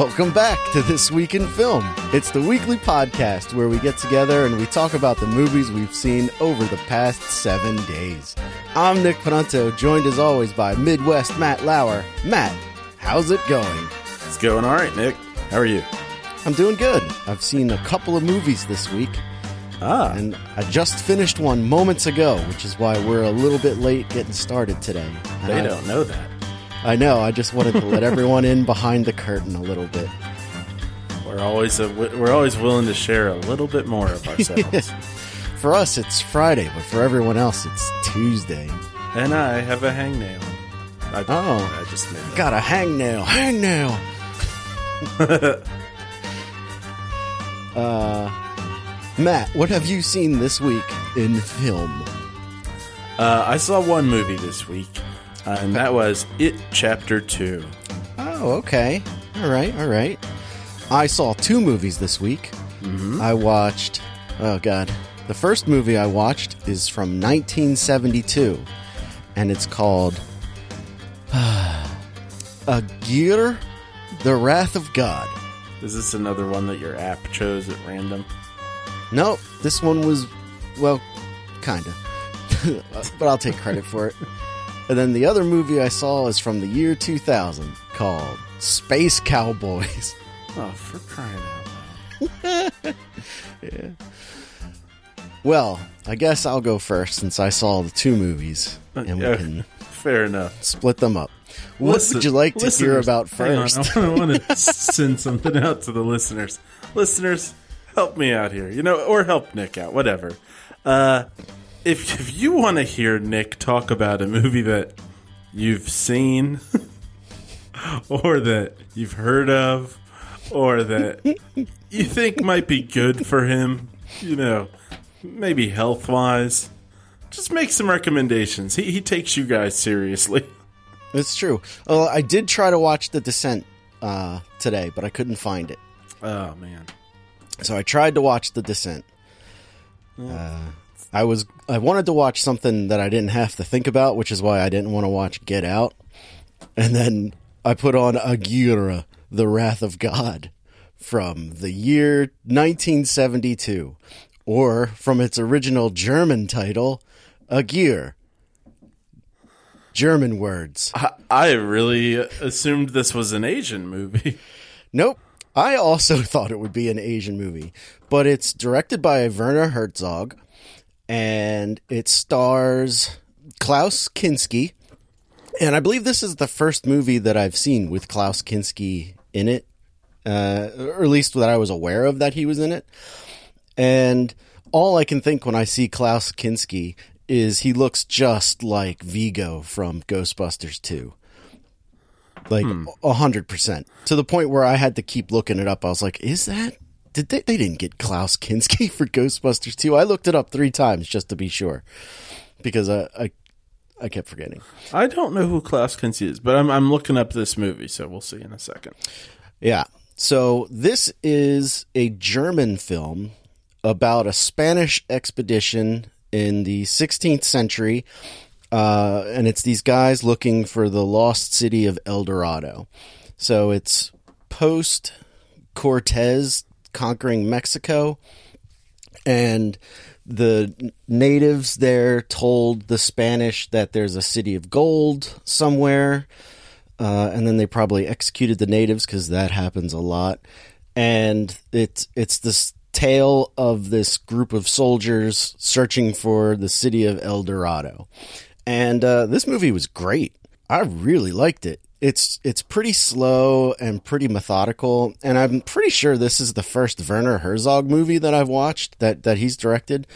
Welcome back to This Week in Film. It's the weekly podcast where we get together and we talk about the movies we've seen over the past seven days. I'm Nick Panunto, joined as always by Midwest Matt Lauer. Matt, how's it going? It's going all right, Nick. How are you? I'm doing good. I've seen a couple of movies this week, Ah, and I just finished one moments ago, which is why we're a little bit late getting started today. And they I- don't know that. I know. I just wanted to let everyone in behind the curtain a little bit. We're always a, we're always willing to share a little bit more of ourselves. For us, it's Friday, but for everyone else, it's Tuesday. and I have a hangnail. I, Oh. I just made that. Got a hangnail. Hangnail. uh, Matt, what have you seen this week in film? Uh, I saw one movie this week, and that was It Chapter Two. Oh, okay. All right, all right. I saw two movies this week. Mm-hmm. I watched, oh, God. The first movie I watched is from 1972, and it's called Aguirre, The Wrath of God. Is this another one that your app chose at random? Nope, this one was, well, kind of. but I'll take credit for it. And then the other movie I saw is from the year 2000 called Space Cowboys. Oh, for crying out loud! Yeah. Well, I guess I'll go first since I saw the two movies and we can fair enough. split them up. What Listen- would you like to hear about hang on, first? I want to send something out to the listeners. Listeners, help me out here, you know, or help Nick out, whatever. Uh, if if you want to hear Nick talk about a movie that you've seen, or that you've heard of, or that you think might be good for him, you know, maybe health wise. Just make some recommendations. He, he takes you guys seriously. It's true. Well, I did try to watch The Descent uh, today, but I couldn't find it. Oh man. So I tried to watch The Descent. Uh, I was I wanted to watch something that I didn't have to think about, which is why I didn't want to watch Get Out. And then I put on Aguirre, The Wrath of God, from the year 1972, or from its original German title, Aguirre. German words. I, I really assumed this was an Asian movie. Nope. I also thought it would be an Asian movie, but it's directed by Werner Herzog and it stars Klaus Kinski. And I believe this is the first movie that I've seen with Klaus Kinski in it, uh, or at least that I was aware of that he was in it. And all I can think when I see Klaus Kinski is he looks just like Vigo from Ghostbusters 2 like a hundred percent to the point where I had to keep looking it up. I was like, "Is that? Did they? They didn't get Klaus Kinski for Ghostbusters 2. I looked it up three times just to be sure because I I, I kept forgetting. I don't know who Klaus Kinski is, but I'm, I'm looking up this movie, so we'll see in a second. Yeah. So this is a German film about a Spanish expedition in the 16th century. Uh, and it's these guys looking for the lost city of El Dorado. So it's post Cortez conquering Mexico. And the natives there told the Spanish that there's a city of gold somewhere. Uh, and then they probably executed the natives because that happens a lot. And it's it's this tale of this group of soldiers searching for the city of El Dorado. And uh, this movie was great. I really liked it. It's it's pretty slow and pretty methodical, and I'm pretty sure this is the first Werner Herzog movie that I've watched that that he's directed.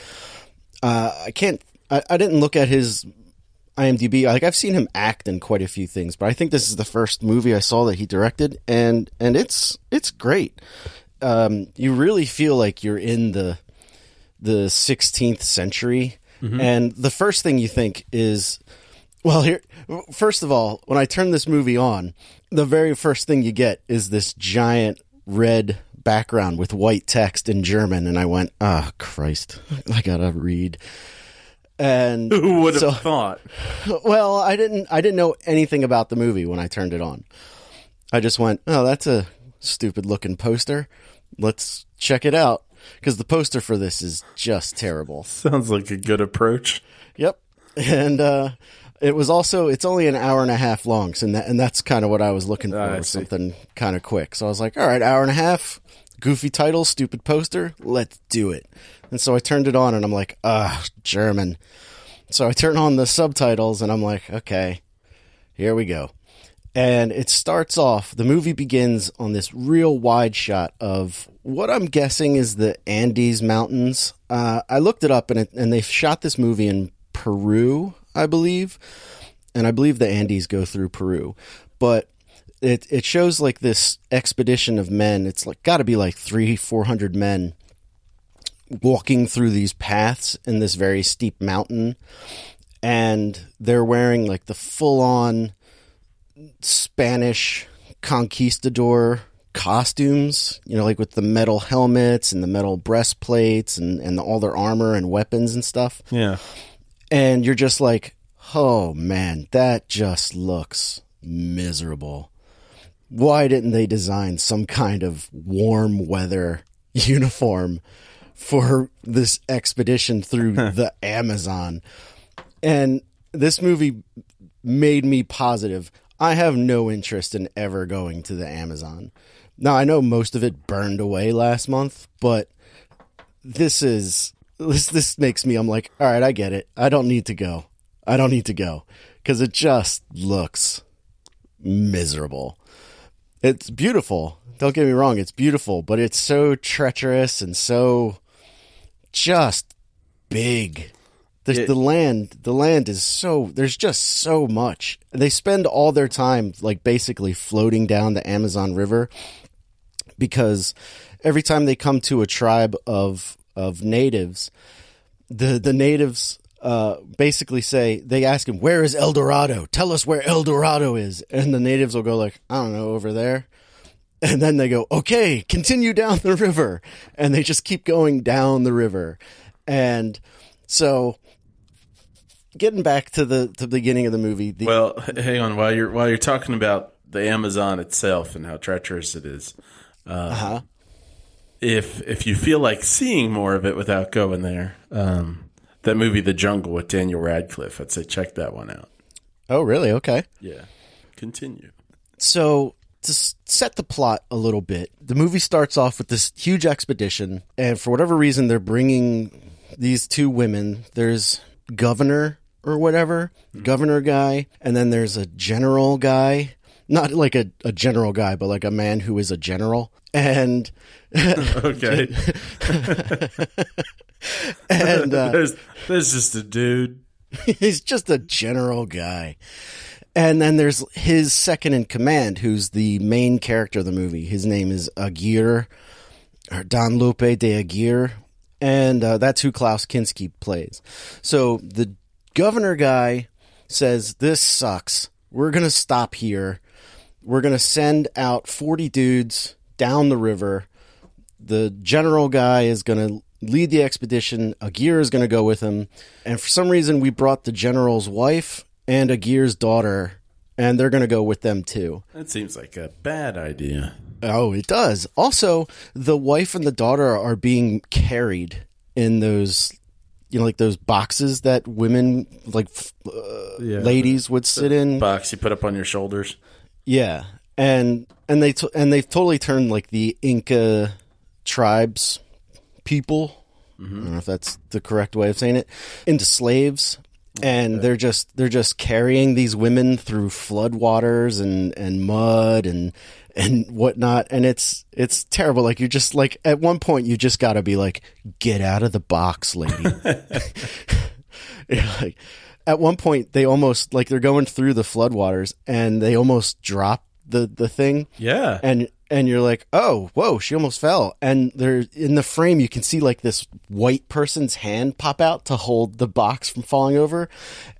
Uh, I can't. I, I didn't look at his IMDb. Like I've seen him act in quite a few things, but I think this is the first movie I saw that he directed, and and it's it's great. Um, you really feel like you're in the the 16th century, and the first thing you think is, well, here. First of all, when I turn this movie on, the very first thing you get is this giant red background with white text in German, and I went, "Ah, Christ, I gotta read." And Who would have so- thought? well, I didn't I didn't know anything about the movie when I turned it on. I just went, "Oh, that's a stupid looking poster. Let's check it out because the poster for this is just terrible. Sounds like a good approach. Yep. And uh, it was also it's only an hour and a half long, so and, that, and that's kind of what I was looking for, Ah, I was see. something kind of quick. So I was like, all right, hour and a half, goofy title, stupid poster, let's do it. And so I turned it on, and I'm like, ah, German. So I turn on the subtitles, and I'm like, okay, here we go. And it starts off, the movie begins on this real wide shot of what I'm guessing is the Andes Mountains. Uh, I looked it up and, it, and they shot this movie in Peru, I believe. And I believe the Andes go through Peru. But it, it shows like this expedition of men. It's like got to be like three, four hundred men walking through these paths in this very steep mountain. And they're wearing like the full on Spanish conquistador costumes, you know, like with the metal helmets and the metal breastplates and, and all their armor and weapons and stuff. Yeah. And you're just like, oh man, that just looks miserable. Why didn't they design some kind of warm weather uniform for this expedition through the Amazon? And this movie made me positive. I have no interest in ever going to the Amazon. Now I know most of it burned away last month, but this is this this makes me I'm like, all right, I get it. I don't need to go. I don't need to go cuz it just looks miserable. It's beautiful. Don't get me wrong, it's beautiful, but it's so treacherous and so just big. The, Yeah. the land, the land is so. There's just so much. They spend all their time like basically floating down the Amazon River because every time they come to a tribe of of natives, the the natives uh, basically say they ask him, "Where is El Dorado? Tell us where El Dorado is." And the natives will go like, "I don't know, over there." And then they go, "Okay, continue down the river," and they just keep going down the river, and so. Getting back to the to the beginning of the movie, the, Well, hang on while you're while you're talking about the Amazon itself and how treacherous it is. uh-huh. If if you feel like seeing more of it without going there, um, that movie The Jungle with Daniel Radcliffe, I'd say check that one out. oh, really? Okay. Yeah. Continue. So to set the plot a little bit, the movie starts off with this huge expedition, and for whatever reason, they're bringing these two women. There's governor or whatever, governor guy, and then there's a general guy. Not like a, a general guy, but like a man who is a general. And Okay. and uh, there's there's just a dude. he's just a general guy. And then there's his second in command, who's the main character of the movie. His name is Aguirre, or Don Lupe de Aguirre, and uh, that's who Klaus Kinski plays. So the governor guy says, This sucks. We're going to stop here. We're going to send out 40 dudes down the river. The general guy is going to lead the expedition. Aguirre is going to go with him. And for some reason, we brought the general's wife and Aguirre's daughter, and they're going to go with them too. That seems like a bad idea. Oh, it does. Also, the wife and the daughter are being carried in those, you know, like those boxes that women, like uh, Yeah. ladies, would sit in. Box you put up on your shoulders. Yeah, and and they t- and they've totally turned like the Inca tribes people. Mm-hmm. I don't know if that's the correct way of saying it into slaves. And they're just they're just carrying these women through floodwaters and, and mud and and whatnot, and it's it's terrible. Like you're just like at one point you just got to be like, get out of the box, lady. Like at one point they almost like they're going through the floodwaters and they almost drop the the thing. Yeah. and and you're like oh whoa she almost fell. And there in the frame you can see like this white person's hand pop out to hold the box from falling over.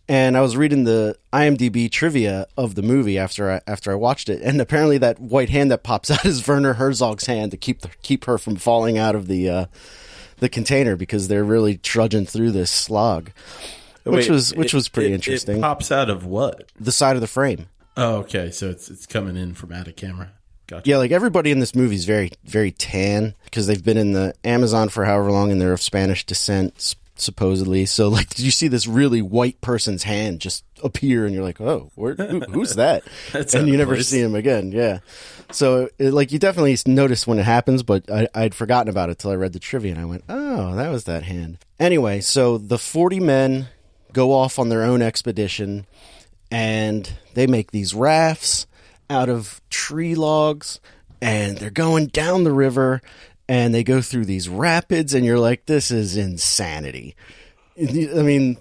And I was reading the IMDb trivia of the movie after I after I watched it. And apparently that white hand that pops out is Werner Herzog's hand to keep the, keep her from falling out of the uh the container because they're really trudging through this slog which Wait, was which it- was pretty it- interesting. It pops out of what? the side of the frame Oh, okay. So it's it's coming in from out of camera. Gotcha. Yeah, like everybody in this movie is very, very tan because they've been in the Amazon for however long and they're of Spanish descent, supposedly. So, like, you see this really white person's hand just appear and you're like, oh, where, who, who's that? And you never see him again. Yeah. So, it, like, you definitely notice when it happens, but I, I'd forgotten about it till I read the trivia and I went, oh, that was that hand. Anyway, so the 40 men go off on their own expedition and they make these rafts out of tree logs and they're going down the river and they go through these rapids and you're like this is insanity i mean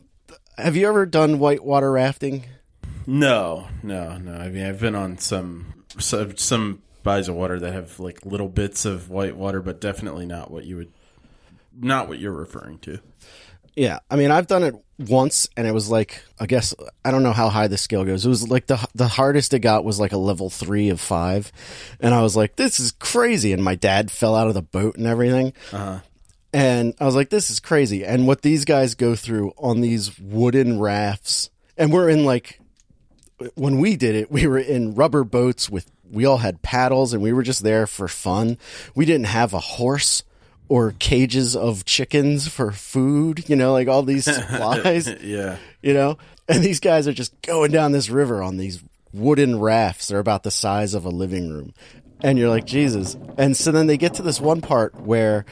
have you ever done whitewater rafting No, no, no. I mean, I've been on some some, some bodies of water that have like little bits of white water, but definitely not what you would, not what you're referring to. yeah i mean i've done it once and it was like i guess i don't know how high the scale goes it was like the the hardest it got was like a level 3 of 5 and i was like this is crazy and my dad fell out of the boat and everything uh-huh. And I was like, this is crazy. And what these guys go through on these wooden rafts, and we're in like, when we did it, we were in rubber boats with, we all had paddles and we were just there for fun. We didn't have a horse or cages of chickens for food, you know, like all these supplies, Yeah, you know? And these guys are just going down this river on these wooden rafts. They're about the size of a living room. And you're like, Jesus. And so then they get to this one part where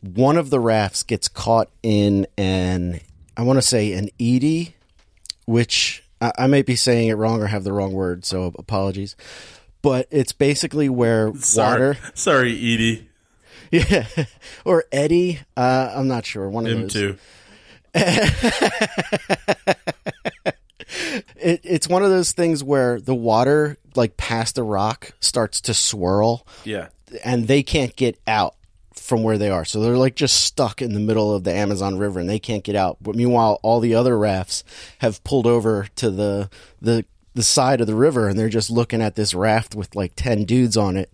one of the rafts gets caught in an I want to say an eddy, which I, I may be saying it wrong or have the wrong word, so apologies. But it's basically where sorry, water, sorry, Edie. yeah, or Eddie. Uh, I'm not sure. One of Him those. too. It, it's one of those things where the water, like past a rock, starts to swirl, Yeah, and they can't get out from where they are. So they're like just stuck in the middle of the Amazon River and they can't get out. But meanwhile, all the other rafts have pulled over to the the the side of the river and they're just looking at this raft with like 10 dudes on it.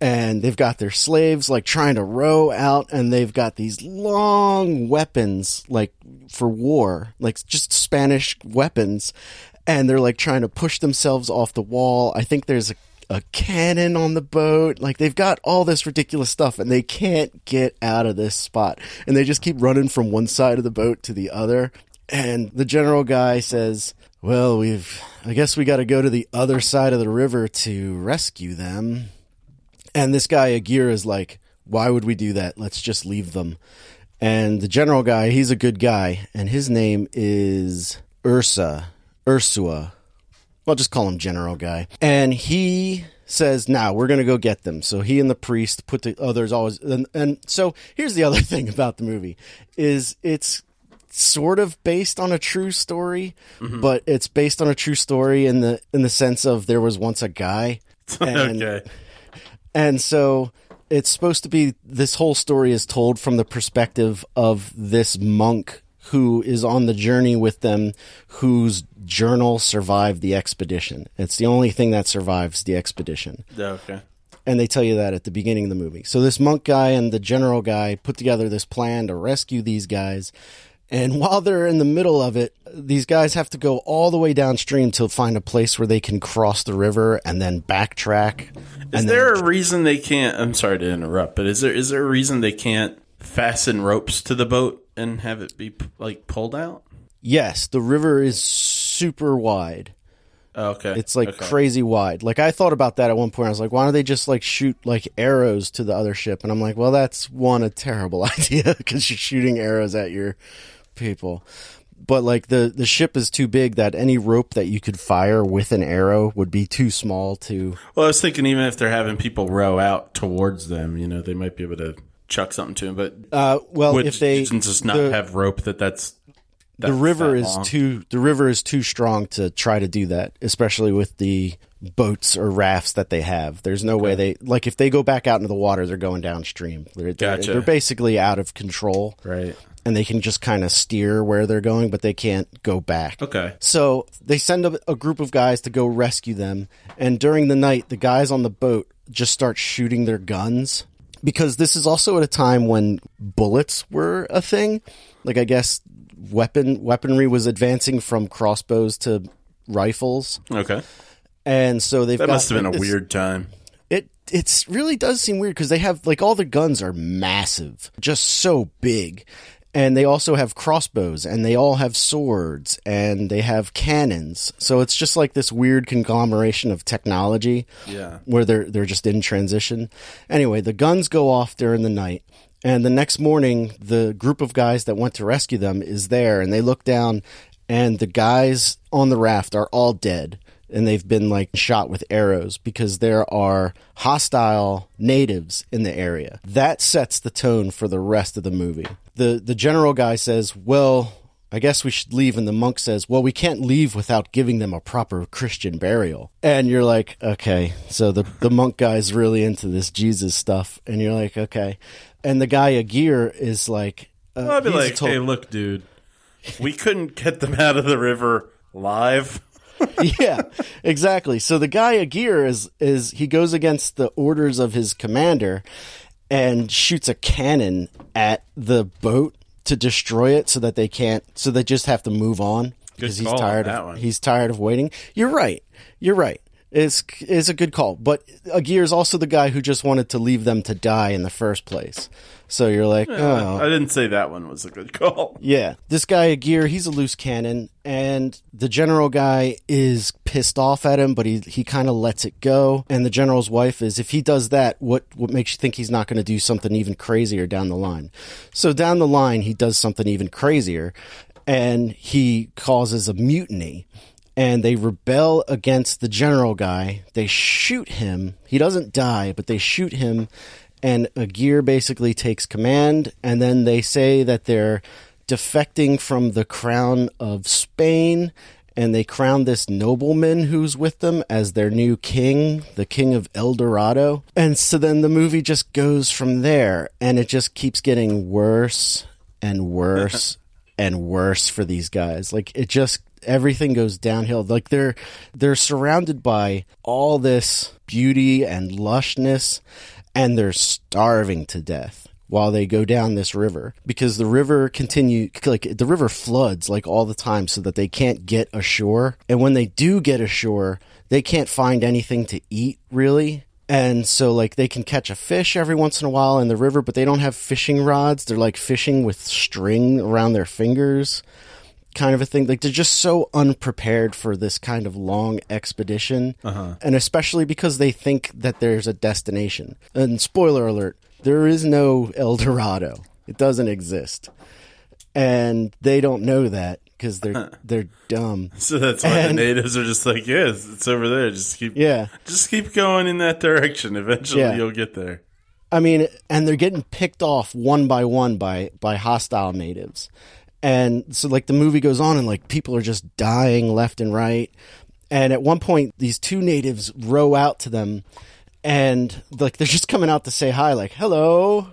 And they've got their slaves like trying to row out and they've got these long weapons like for war, like just Spanish weapons. And they're like trying to push themselves off the wall. I think there's a a cannon on the boat. Like they've got all this ridiculous stuff and they can't get out of this spot. And they just keep running from one side of the boat to the other. And the general guy says, well, we've, I guess we got to go to the other side of the river to rescue them. And this guy, Aguirre, is like, why would we do that? Let's just leave them. And the general guy, he's a good guy. And his name is Ursa, Ursua. I'll just call him General Guy. And he says, "Now we're going to go get them." So he and the priest put the others always. And, and so here's the other thing about the movie is it's sort of based on a true story, mm-hmm. but it's based on a true story in the in the sense of there was once a guy. And, okay. And so it's supposed to be this whole story is told from the perspective of this monk who is on the journey with them, whose journal survived the expedition. It's the only thing that survives the expedition. Okay. And they tell you that at the beginning of the movie. So this monk guy and the general guy put together this plan to rescue these guys. And while they're in the middle of it, these guys have to go all the way downstream to find a place where they can cross the river and then backtrack. Is and there a reason they can't? I'm sorry to interrupt, but is there is there a reason they can't fasten ropes to the boat and have it be like pulled out? Yes, the river is super wide. Oh, okay, It's like Okay. crazy wide. Like I thought about that at one point. I was like, why don't they just like shoot like arrows to the other ship? And I'm like, well, that's one a terrible idea because you're shooting arrows at your people. But like the the ship is too big that any rope that you could fire with an arrow would be too small to. Well, I was thinking even if they're having people row out towards them, you know, they might be able to chuck something to them. But Uh, well, would if they just not the, have rope, that that's the river that is long. too the river is too strong to try to do that, especially with the boats or rafts that they have. There's no way they like if they go back out into the water, they're going downstream. They're, they're, Gotcha. they're basically out of control, right. And they can just kind of steer where they're going, but they can't go back. Okay, So they send a, a group of guys to go rescue them, and during the night, the guys on the boat just start shooting their guns because this is also at a time when bullets were a thing. Like I guess weapon weaponry was advancing from crossbows to rifles, okay, And so they've That got, must have been a weird time. It it's really does seem weird because they have like all the guns are massive, just so big. And they also have crossbows and they all have swords and they have cannons. So it's just like this weird conglomeration of technology Yeah. where they're they're just in transition. Anyway, the guns go off during the night, and the next morning, the group of guys that went to rescue them is there, and they look down, and the guys on the raft are all dead, and they've been like shot with arrows because there are hostile natives in the area. That sets the tone for the rest of the movie. The The general guy says, "Well." I guess we should leave. And the monk says, Well, we can't leave without giving them a proper Christian burial. And you're like, Okay. So the, the monk guy's really into this Jesus stuff. And you're like, Okay. And the guy Aguirre is like, uh, I'd be like, told- hey, look, dude, we couldn't get them out of the river live. yeah, exactly. So the guy Aguirre is is he goes against the orders of his commander and shoots a cannon at the boat to destroy it so that they can't so they just have to move on because he's tired of one. he's tired of waiting. You're right. You're right. It's it's a good call, but Aguirre is also the guy who just wanted to leave them to die in the first place. So you're like, oh, I didn't say that one was a good call. yeah, this guy Aguirre, he's a loose cannon, and the general guy is pissed off at him, but he he kind of lets it go. And the general's wife is, if he does that, what what makes you think he's not going to do something even crazier down the line? So down the line, he does something even crazier, and he causes a mutiny. And they rebel against the general guy. They shoot him. He doesn't die, but they shoot him and Aguirre basically takes command, and then they say that they're defecting from the crown of Spain, and they crown this nobleman who's with them as their new king, the king of El Dorado. And so then the movie just goes from there, and it just keeps getting worse and worse and worse for these guys. Like it just everything goes downhill. Like they're they're surrounded by all this beauty and lushness and they're starving to death while they go down this river because the river continue like the river floods like all the time so that they can't get ashore. And when they do get ashore they can't find anything to eat really. And so like they can catch a fish every once in a while in the river but they don't have fishing rods. They're like fishing with string around their fingers kind of a thing. Like they're just so unprepared for this kind of long expedition, uh-huh. and especially because they think that there's a destination. And spoiler alert: there is no El Dorado. It doesn't exist, and they don't know that because they're they're dumb. So that's why And- the natives are just like, yes, it's over there. Just keep, Yeah. just keep going in that direction. Eventually, Yeah. you'll get there. I mean, and they're getting picked off one by one by by hostile natives, and so like the movie goes on, and like people are just dying left and right. And at one point, these two natives row out to them, and like they're just coming out to say hi, like hello.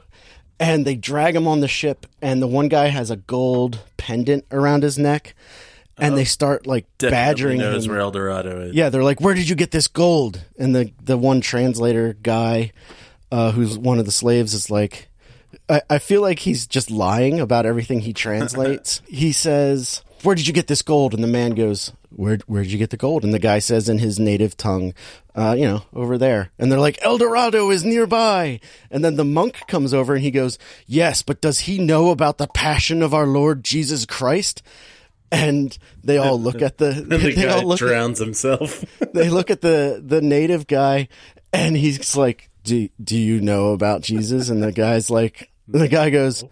And they drag him on the ship, and the one guy has a gold pendant around his neck, and they start like badgering knows him. where El Dorado is. Yeah, they're like, "Where did you get this gold?" And the the one translator guy, uh, who's one of the slaves, is like, I, "I feel like he's just lying about everything he translates." he says, "Where did you get this gold?" And the man goes, "Where where did you get the gold?" And the guy says in his native tongue, uh, "You know, over there." And they're like, "El Dorado is nearby." And then the monk comes over and he goes, "Yes, but does he know about the passion of our Lord Jesus Christ?" And they all look at the the they guy all look at- drowns himself. they look at the the native guy and he's like do, do you know about jesus? And the guy's like the guy goes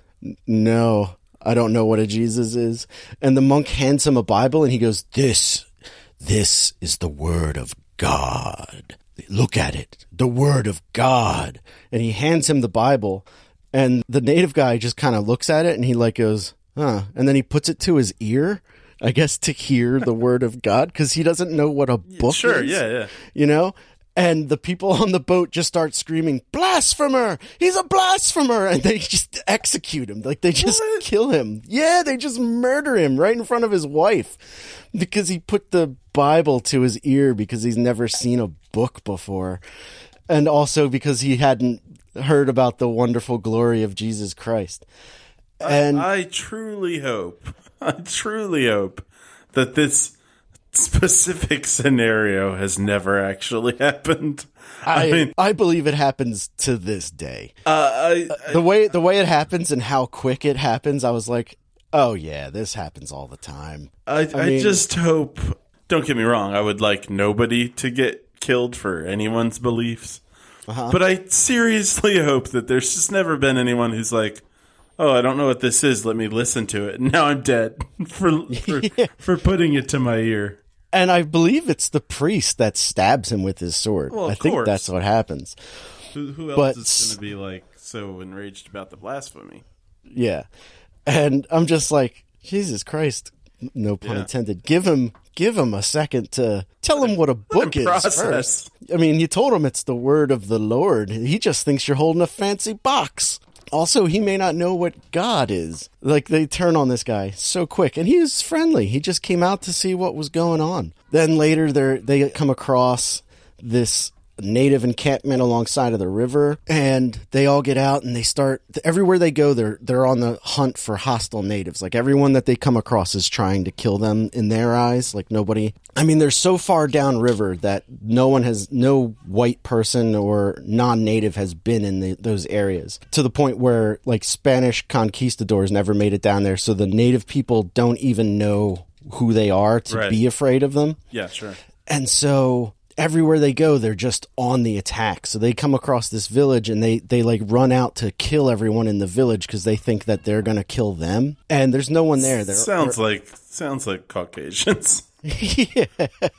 no i don't know what a jesus is. And the monk hands him a bible and he goes this this is the word of god. Look at it. The word of god. And he hands him the bible and the native guy just kind of looks at it and he like goes huh. And then he puts it to his ear i guess to hear the word of god because he doesn't know what a book sure, is Sure, yeah, yeah. you know and the people on the boat just start screaming blasphemer! He's a blasphemer! And they just execute him. Like they just What? kill him. Yeah they just murder him right in front of his wife because he put the bible to his ear because he's never seen a book before. And also because he hadn't heard about the wonderful glory of jesus christ. And I truly hope, I truly hope that this specific scenario has never actually happened. I, I mean, I believe it happens to this day. uh, I, The way the way it happens and how quick it happens, I was like, oh yeah, this happens all the time. I, I, mean- just hope. Don't get me wrong. I would like nobody to get killed for anyone's beliefs, Uh-huh. but I seriously hope that there's just never been anyone who's like, "Oh, I don't know what this is. Let me listen to it." Now I'm dead for for, for putting it to my ear. And I believe it's the priest that stabs him with his sword. Well, I think course. that's what happens. Who, who else But is going to be like so enraged about the blasphemy? Yeah. And I'm just like, Jesus Christ, no pun Yeah. intended. Give him give him a second to tell him what a book is process. first. I mean, you told him it's the word of the Lord. He just thinks you're holding a fancy box. Also, he may not know what God is. Like they turn on this guy so quick, and he was friendly. He just came out to see what was going on. Then later, they they come across this native encampment alongside of the river and they all get out and they start everywhere they go they're they're on the hunt for hostile natives like everyone that they come across is trying to kill them in their eyes like nobody i mean they're so far downriver that no one has no white person or non-native has been in the, those areas to the point where like spanish conquistadors never made it down there so the native people don't even know who they are to Right. be afraid of them Yeah, sure. and so everywhere they go, they're just on the attack. So they come across this village and they, they like run out to kill everyone in the village because they think that they're going to kill them. And there's no one there. They're, Sounds like sounds like Caucasians. yeah.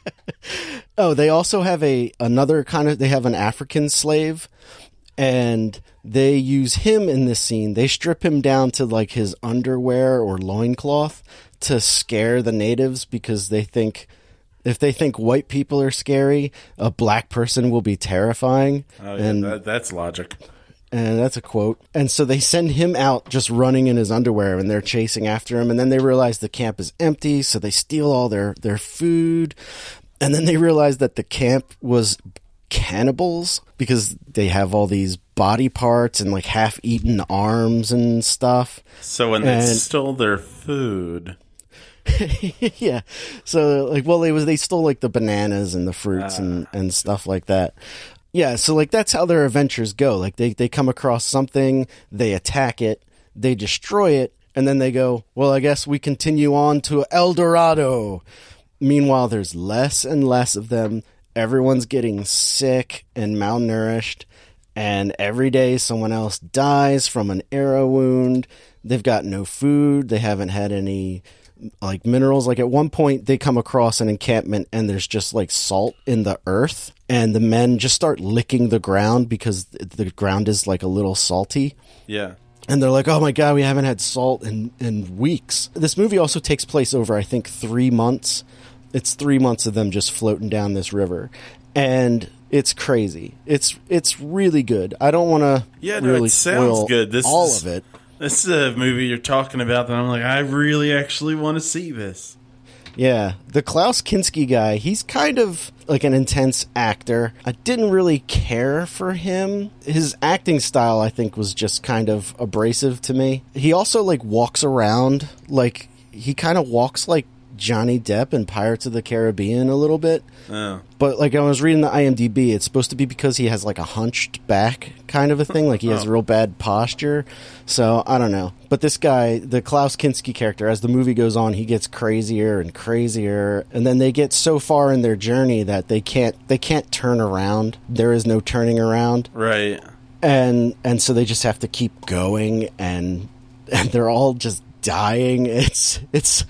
Oh, they also have a another kind of they have an African slave and they use him in this scene. They strip him down to like his underwear or loincloth to scare the natives because they think if they think white people are scary, a black person will be terrifying. Oh, yeah, and that, that's logic. and that's a quote. And so they send him out just running in his underwear and they're chasing after him. And then they realize the camp is empty. So they steal all their, their food. And then they realize that the camp was cannibals because they have all these body parts and like half eaten arms and stuff. So when they And- stole their food, yeah. So like, well, they was they stole like the bananas and the fruits and ah. and stuff like that. Yeah. So like that's how their adventures go. Like they they come across something, they attack it, they destroy it, and then they go, well, I guess we continue on to El Dorado. Meanwhile, there's less and less of them. Everyone's getting sick and malnourished. And every day someone else dies from an arrow wound. They've got no food. They haven't had any like minerals. Like at one point, they come across an encampment and there's just like salt in the earth, and the men just start licking the ground because the ground is like a little salty. yeah. And they're like, "Oh my god, we haven't had salt in in weeks." This movie also takes place over, I think, three months. It's three months of them just floating down this river, and it's crazy. It's it's really good. I don't want to Yeah, no, really it sounds good. This all is- of it. This is a movie you're talking about that I'm like, I really actually want to see this. Yeah, the Klaus Kinski guy, he's kind of like an intense actor. I didn't really care for him. His acting style, I think, was just kind of abrasive to me. He also like walks around like he kind of walks like Johnny Depp in Pirates of the Caribbean a little bit. Oh. But like I was reading the IMDb, it's supposed to be because he has like a hunched back kind of a thing, like he has Oh. real bad posture. So I don't know. But this guy, the Klaus Kinski character, as the movie goes on, he gets crazier and crazier, and then they get so far in their journey that they can't they can't turn around. There is no turning around, Right. and and so they just have to keep going, and and they're all just dying. It's it's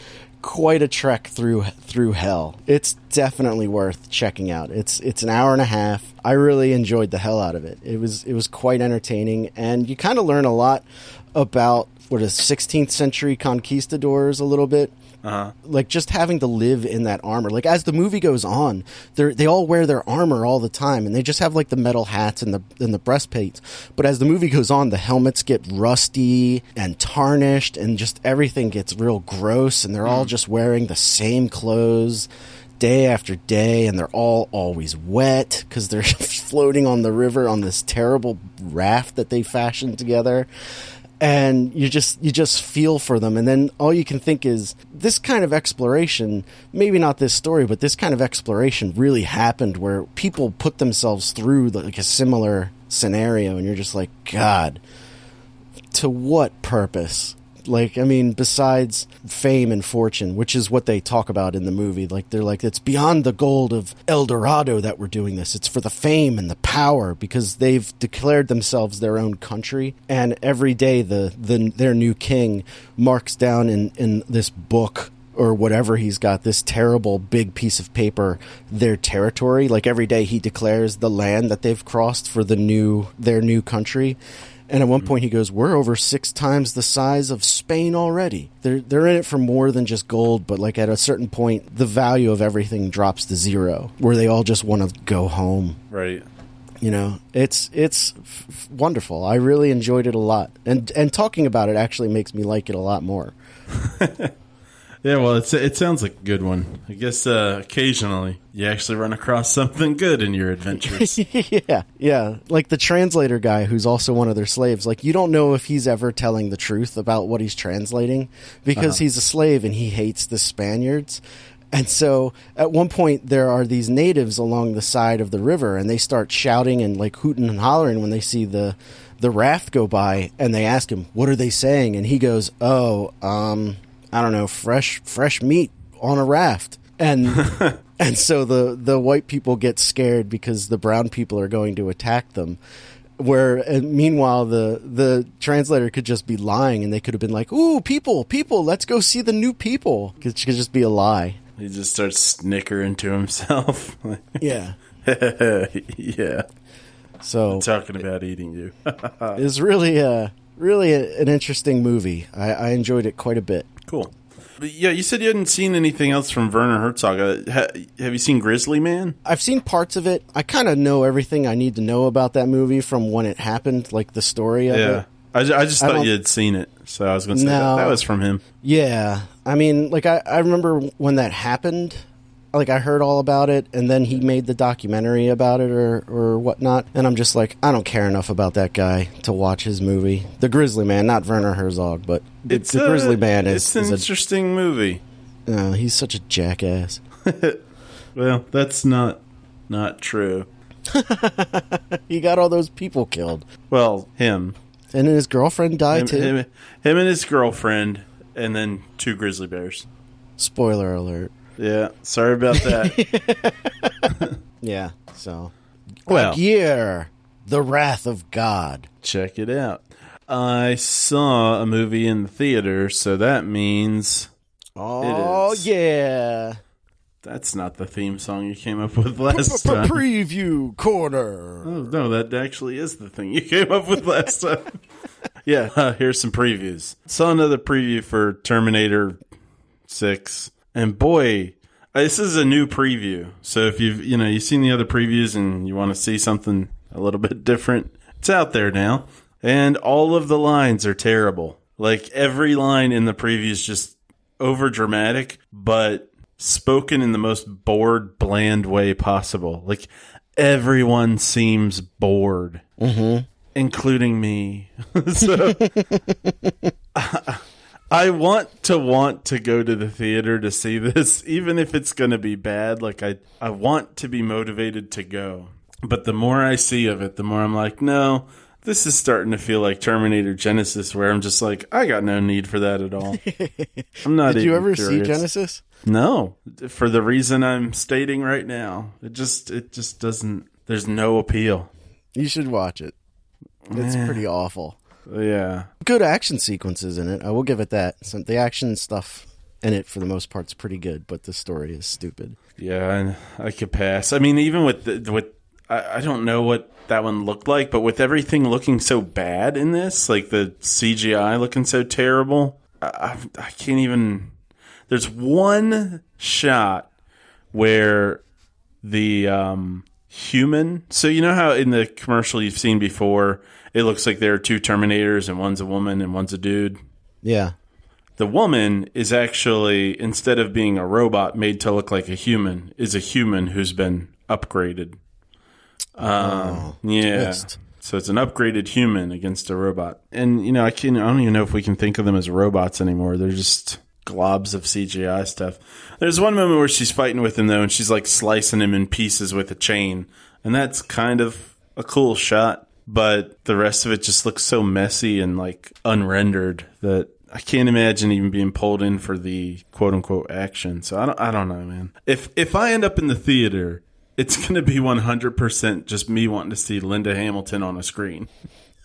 quite a trek through through hell. It's definitely worth checking out. It's it's an hour and a half. I really enjoyed the hell out of it. It was it was quite entertaining, and you kind of learn a lot about what is 16th century conquistadors a little bit Uh-huh. like just having to live in that armor. Like as the movie goes on, they they all wear their armor all the time, and they just have like the metal hats and the and the breastplates. But as the movie goes on, the helmets get rusty and tarnished, and just everything gets real gross, and they're all just wearing the same clothes. Day after day, and they're all always wet because they're floating on the river on this terrible raft that they fashioned together and you just you just feel for them. And then all you can think is this kind of exploration maybe not this story but this kind of exploration really happened where people put themselves through like a similar scenario and you're just like god to what purpose like i mean besides fame and fortune which is what they talk about in the movie like they're like it's beyond the gold of el dorado that we're doing this. It's for the fame and the power because they've declared themselves their own country. And every day the, the their new king marks down in in this book or whatever he's got this terrible big piece of paper their territory. Like every day he declares the land that they've crossed for the new their new country and at one hmm. point he goes, "We're over six times the size of Spain already." They're they're in it for more than just gold, but like at a certain point, the value of everything drops to zero, where they all just want to go home. Right. You know, it's it's f- f- wonderful. I really enjoyed it a lot, and and talking about it actually makes me like it a lot more. Yeah, well, it's it sounds like a good one. I guess uh, occasionally you actually run across something good in your adventures. yeah, yeah. Like the translator guy who's also one of their slaves. Like you don't know if he's ever telling the truth about what he's translating because he's a slave and he hates the Spaniards. And so at one point there are these natives along the side of the river and they start shouting and like hooting and hollering when they see the the raft go by and they ask him, "What are they saying?" And he goes, "Oh, um I don't know, fresh fresh meat on a raft." And and so the the white people get scared because the brown people are going to attack them. Where meanwhile the the translator could just be lying, and they could have been like, "Ooh, people, people, let's go see the new people." It could just be a lie. he just starts snickering to himself. Yeah. yeah, So talking about eating you. is really uh really a, an interesting movie. I, I enjoyed it quite a bit. cool. But yeah, you said you hadn't seen anything else from Werner Herzog. Uh, ha- have you seen Grizzly Man? I've seen parts of it. I kind of know everything I need to know about that movie from when it happened, like the story of Yeah. it. I, I just thought don't- you had seen it, so I was going to say No. that, that was from him. Yeah, I mean, like I, I remember when that happened. Like I heard all about it, and then he made the documentary about it or or whatnot, and I'm just like, I don't care enough about that guy to watch his movie, The Grizzly Man, not Werner Herzog, but the, the a- Grizzly Man is, It's an is a, interesting movie. uh, he's such a jackass. Well, that's not not true. He got all those people killed, Well, him, and then his girlfriend died him, too. him, him and his girlfriend, and then two grizzly bears. Spoiler alert. Yeah, sorry about that. Yeah, so Well- Gear, the Wrath of God. Check it out. I saw a movie in the theater, so that means Oh is. yeah. that's not the theme song you came up with last time. Preview corner. Oh, no, that actually is the thing you came up with last time. yeah, uh, here's some previews. Saw another preview for Terminator 6, and boy, uh, this is a new preview. So if you've you know you've seen the other previews and you want to see something a little bit different, it's out there now. And all of the lines are terrible. Like every line in the preview is just over dramatic, but spoken in the most bored, bland way possible. Like everyone seems bored, including me. so I want to want to go to the theater to see this, even if it's going to be bad. Like I, I want to be motivated to go, but the more I see of it, the more I'm like, no. This is starting to feel like Terminator Genisys, where I'm just like, I got no need for that at all. I'm not. Did you ever see. Genesis? No, for the reason I'm stating right now. It just it just doesn't there's no appeal. You should watch it. It's pretty awful. Yeah. Good action sequences in it. I will give it that. So the action stuff in it, for the most part, is pretty good, but the story is stupid. Yeah, I, I could pass. I mean, even with the, with I, I don't know what that one looked like, but with everything looking so bad in this, like the CGI looking so terrible, I, I, I can't even. There's one shot where the um, human. So you know how in the commercial you've seen before, it looks like there are two Terminators and one's a woman and one's a dude. Yeah. The woman is actually instead of being a robot made to look like a human, is a human who's been upgraded. Um, yeah. twist. So it's an upgraded human against a robot. And you know, I can I don't even know if we can think of them as robots anymore. They're just globs of CGI stuff. There's one moment where she's fighting with him though, and she's like slicing him in pieces with a chain, and that's kind of a cool shot. But the rest of it just looks so messy and like unrendered that I can't imagine even being pulled in for the quote unquote action. So I don't, I don't know, man. If if I end up in the theater, it's going to be 100% just me wanting to see Linda Hamilton on a screen.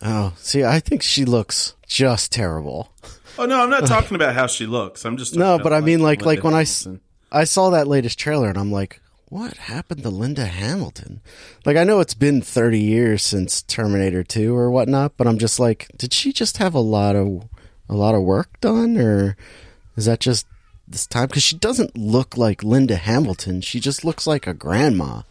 Oh, see, I think she looks just terrible. Oh no, I'm not talking about how she looks. I'm just No, but I mean, like, Linda like when I, Hamilton. s- I saw that latest trailer and I'm like, what happened to Linda Hamilton? Like, I know it's been 30 years since Terminator 2 or whatnot, but I'm just like, did she just have a lot of, a lot of work done or is that just this time? Cause she doesn't look like Linda Hamilton. She just looks like a grandma.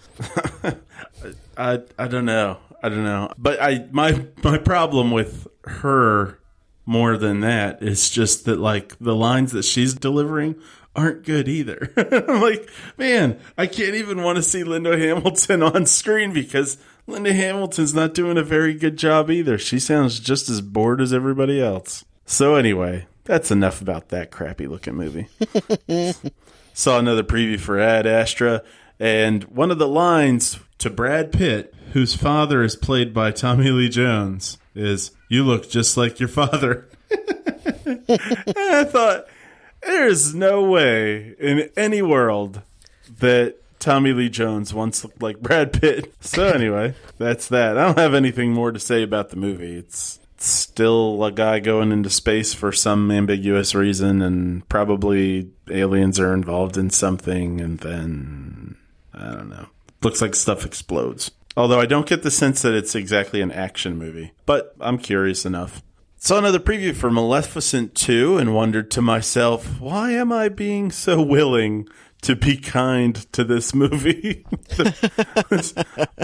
I I don't know. I don't know. But I my my problem with her more than that is just that like the lines that she's delivering aren't good either. I'm like, man, I can't even want to see Linda Hamilton on screen because Linda Hamilton's not doing a very good job either. She sounds just as bored as everybody else. So anyway, that's enough about that crappy looking movie. Saw another preview for Ad Astra, and one of the lines to Brad Pitt, whose father is played by Tommy Lee Jones, is "You look just like your father." and I thought, there's no way in any world that Tommy Lee Jones once looked like Brad Pitt. So anyway, that's that. I don't have anything more to say about the movie. It's still a guy going into space for some ambiguous reason, and probably aliens are involved in something, and then I don't know. Looks like stuff explodes. Although I don't get the sense that it's exactly an action movie, but I'm curious enough. Saw another preview for Maleficent 2 and wondered to myself, why am I being so willing to be kind to this movie?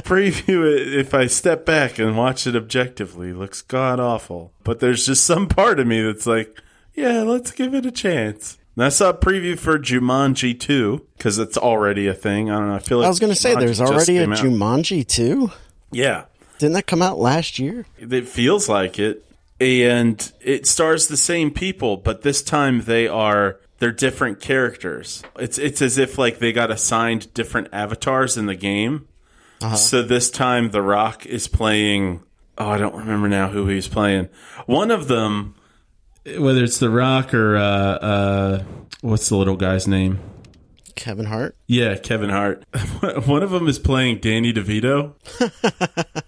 preview, if I step back and watch it objectively, looks god awful. But there's just some part of me that's like, yeah, let's give it a chance. And I saw a preview for Jumanji 2 because it's already a thing. I don't know. I feel like I was going to say, there's already a out. Jumanji too. Yeah. Didn't that come out last year? It feels like it. And it stars the same people, but this time they are they're different characters. It's it's as if like they got assigned different avatars in the game. So this time The Rock is playing oh, I don't remember now who he's playing. One of them whether it's The Rock or uh uh what's the little guy's name? Kevin Hart. Yeah, Kevin Hart. One of them is playing Danny DeVito.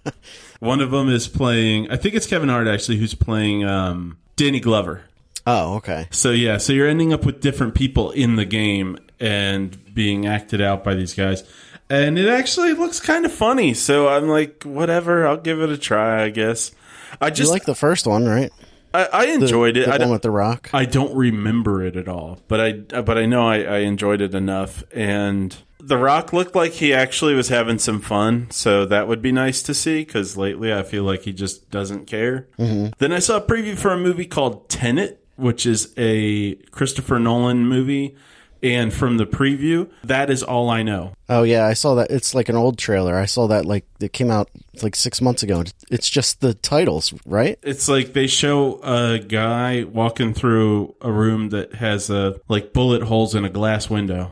One of them is playing. I think it's Kevin Hart actually, who's playing um, Danny Glover. Oh, okay. So yeah, so you're ending up with different people in the game and being acted out by these guys, and it actually looks kind of funny. So I'm like, whatever, I'll give it a try. I guess. I You just like the first one, right? I, I The- enjoyed it. The I one don't, with the Rock. I don't remember it at all, but I but I know I, I enjoyed it enough. And The Rock looked like he actually was having some fun, so that would be nice to see. Because lately, I feel like he just doesn't care. Mm-hmm. Then I saw a preview for a movie called Tenet, which is a Christopher Nolan movie. And from the preview, that is all I know. Oh yeah, I saw that. It's like an old trailer. I saw that like it came out like six months ago. It's just the titles, right? It's like they show a guy walking through a room that has a like bullet holes in a glass window.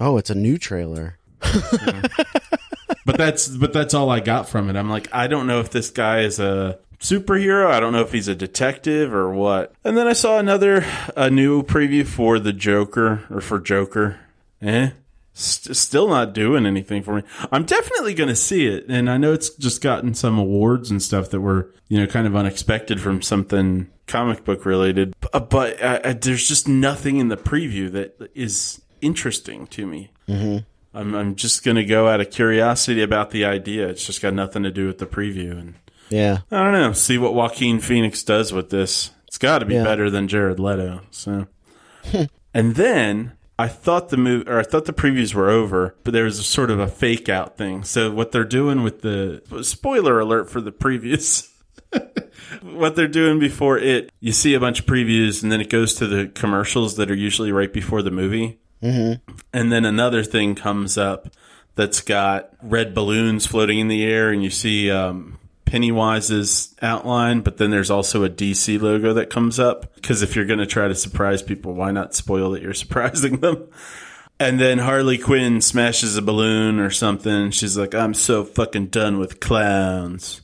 Oh, it's a new trailer. but that's but that's all I got from it. I'm like, I don't know if this guy is a superhero. I don't know if he's a detective or what. And then I saw another a new preview for the Joker or for Joker. Eh. St- still not doing anything for me. I'm definitely going to see it, and I know it's just gotten some awards and stuff that were, you know, kind of unexpected from something comic book related. B- But uh, uh, there's just nothing in the preview that is interesting to me. I'm, I'm just going to go out of curiosity about the idea. It's just got nothing to do with the preview. And Yeah. I don't know. See what Joaquin Phoenix does with this. It's got to be Yeah. better than Jared Leto. So, and then I thought the movie, or I thought the previews were over, but there was a sort of a fake out thing. So what they're doing with the spoiler alert for the previews. what they're doing before it, you see a bunch of previews, and then it goes to the commercials that are usually right before the movie. Mm-hmm. And then another thing comes up that's got red balloons floating in the air, and you see um, Pennywise's outline, but then there's also a DC logo that comes up. Because if you're going to try to surprise people, why not spoil that you're surprising them? And then Harley Quinn smashes a balloon or something. She's like, I'm so fucking done with clowns.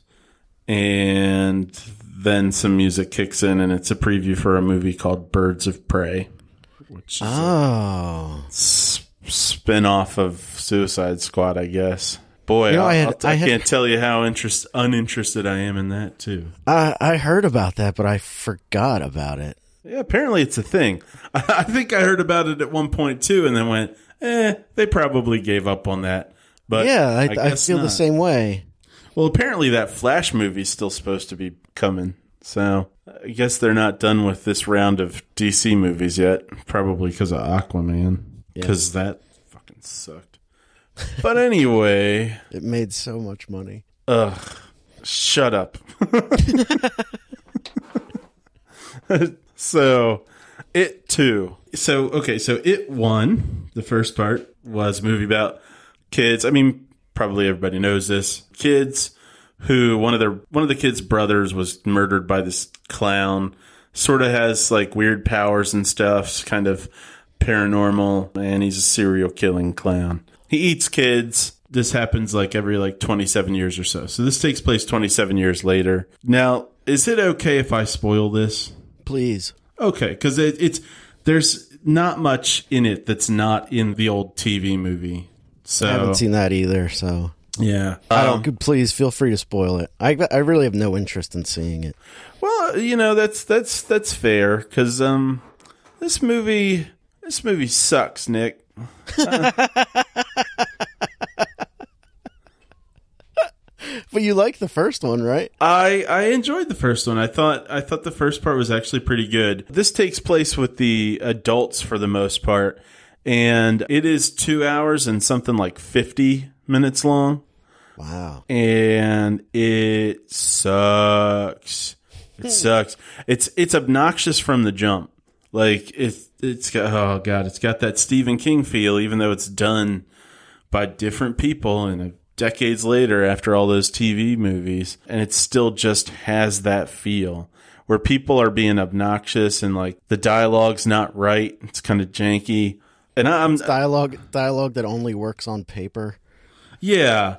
And then some music kicks in, and it's a preview for a movie called Birds of Prey, which is Oh, a s- spin off of Suicide Squad, I guess. Boy, You know, I, I had- I I had- can't tell you how interest, uninterested I am in that, too. I I heard about that, but I forgot about it. Yeah, apparently it's a thing. I think I heard about it at one point too, and then went, "Eh, they probably gave up on that." But yeah, I, I, guess feel the same way. Well, apparently that Flash movie's still supposed to be coming, so I guess they're not done with this round of DC movies yet. Probably because of Aquaman, because that fucking sucked. But anyway, It made so much money. ugh, shut up. so it too. So okay so it won. The first part was a movie about kids. I mean probably everybody knows this. Kids who one of their one of the kids brothers was murdered by this clown. Sort of has like weird powers and stuff kind of paranormal and he's a serial killing clown he eats kids this happens like every like 27 years or so so this takes place 27 years later now is it okay if i spoil this Please. Okay, because it, it's there's not much in it that's not in the old TV movie. So I haven't seen that either, so yeah, I Um, don't. Please feel free to spoil it. I I really have no interest in seeing it. well, you know that's that's that's fair because um, this movie this movie sucks, Nick. But you like the first one, right? I I enjoyed the first one. I thought I thought the first part was actually pretty good. This takes place with the adults for the most part, and it is two hours and something like fifty minutes long. Wow. and it sucks. It hmm. sucks. It's it's obnoxious from the jump. Like it's it's got oh god, it's got that Stephen King feel, even though it's done by different people and decades later after all those TV movies, and it still just has that feel where people are being obnoxious and like the dialogue's not right. It's kind of janky, and I'm Dialogue dialogue that only works on paper. Yeah.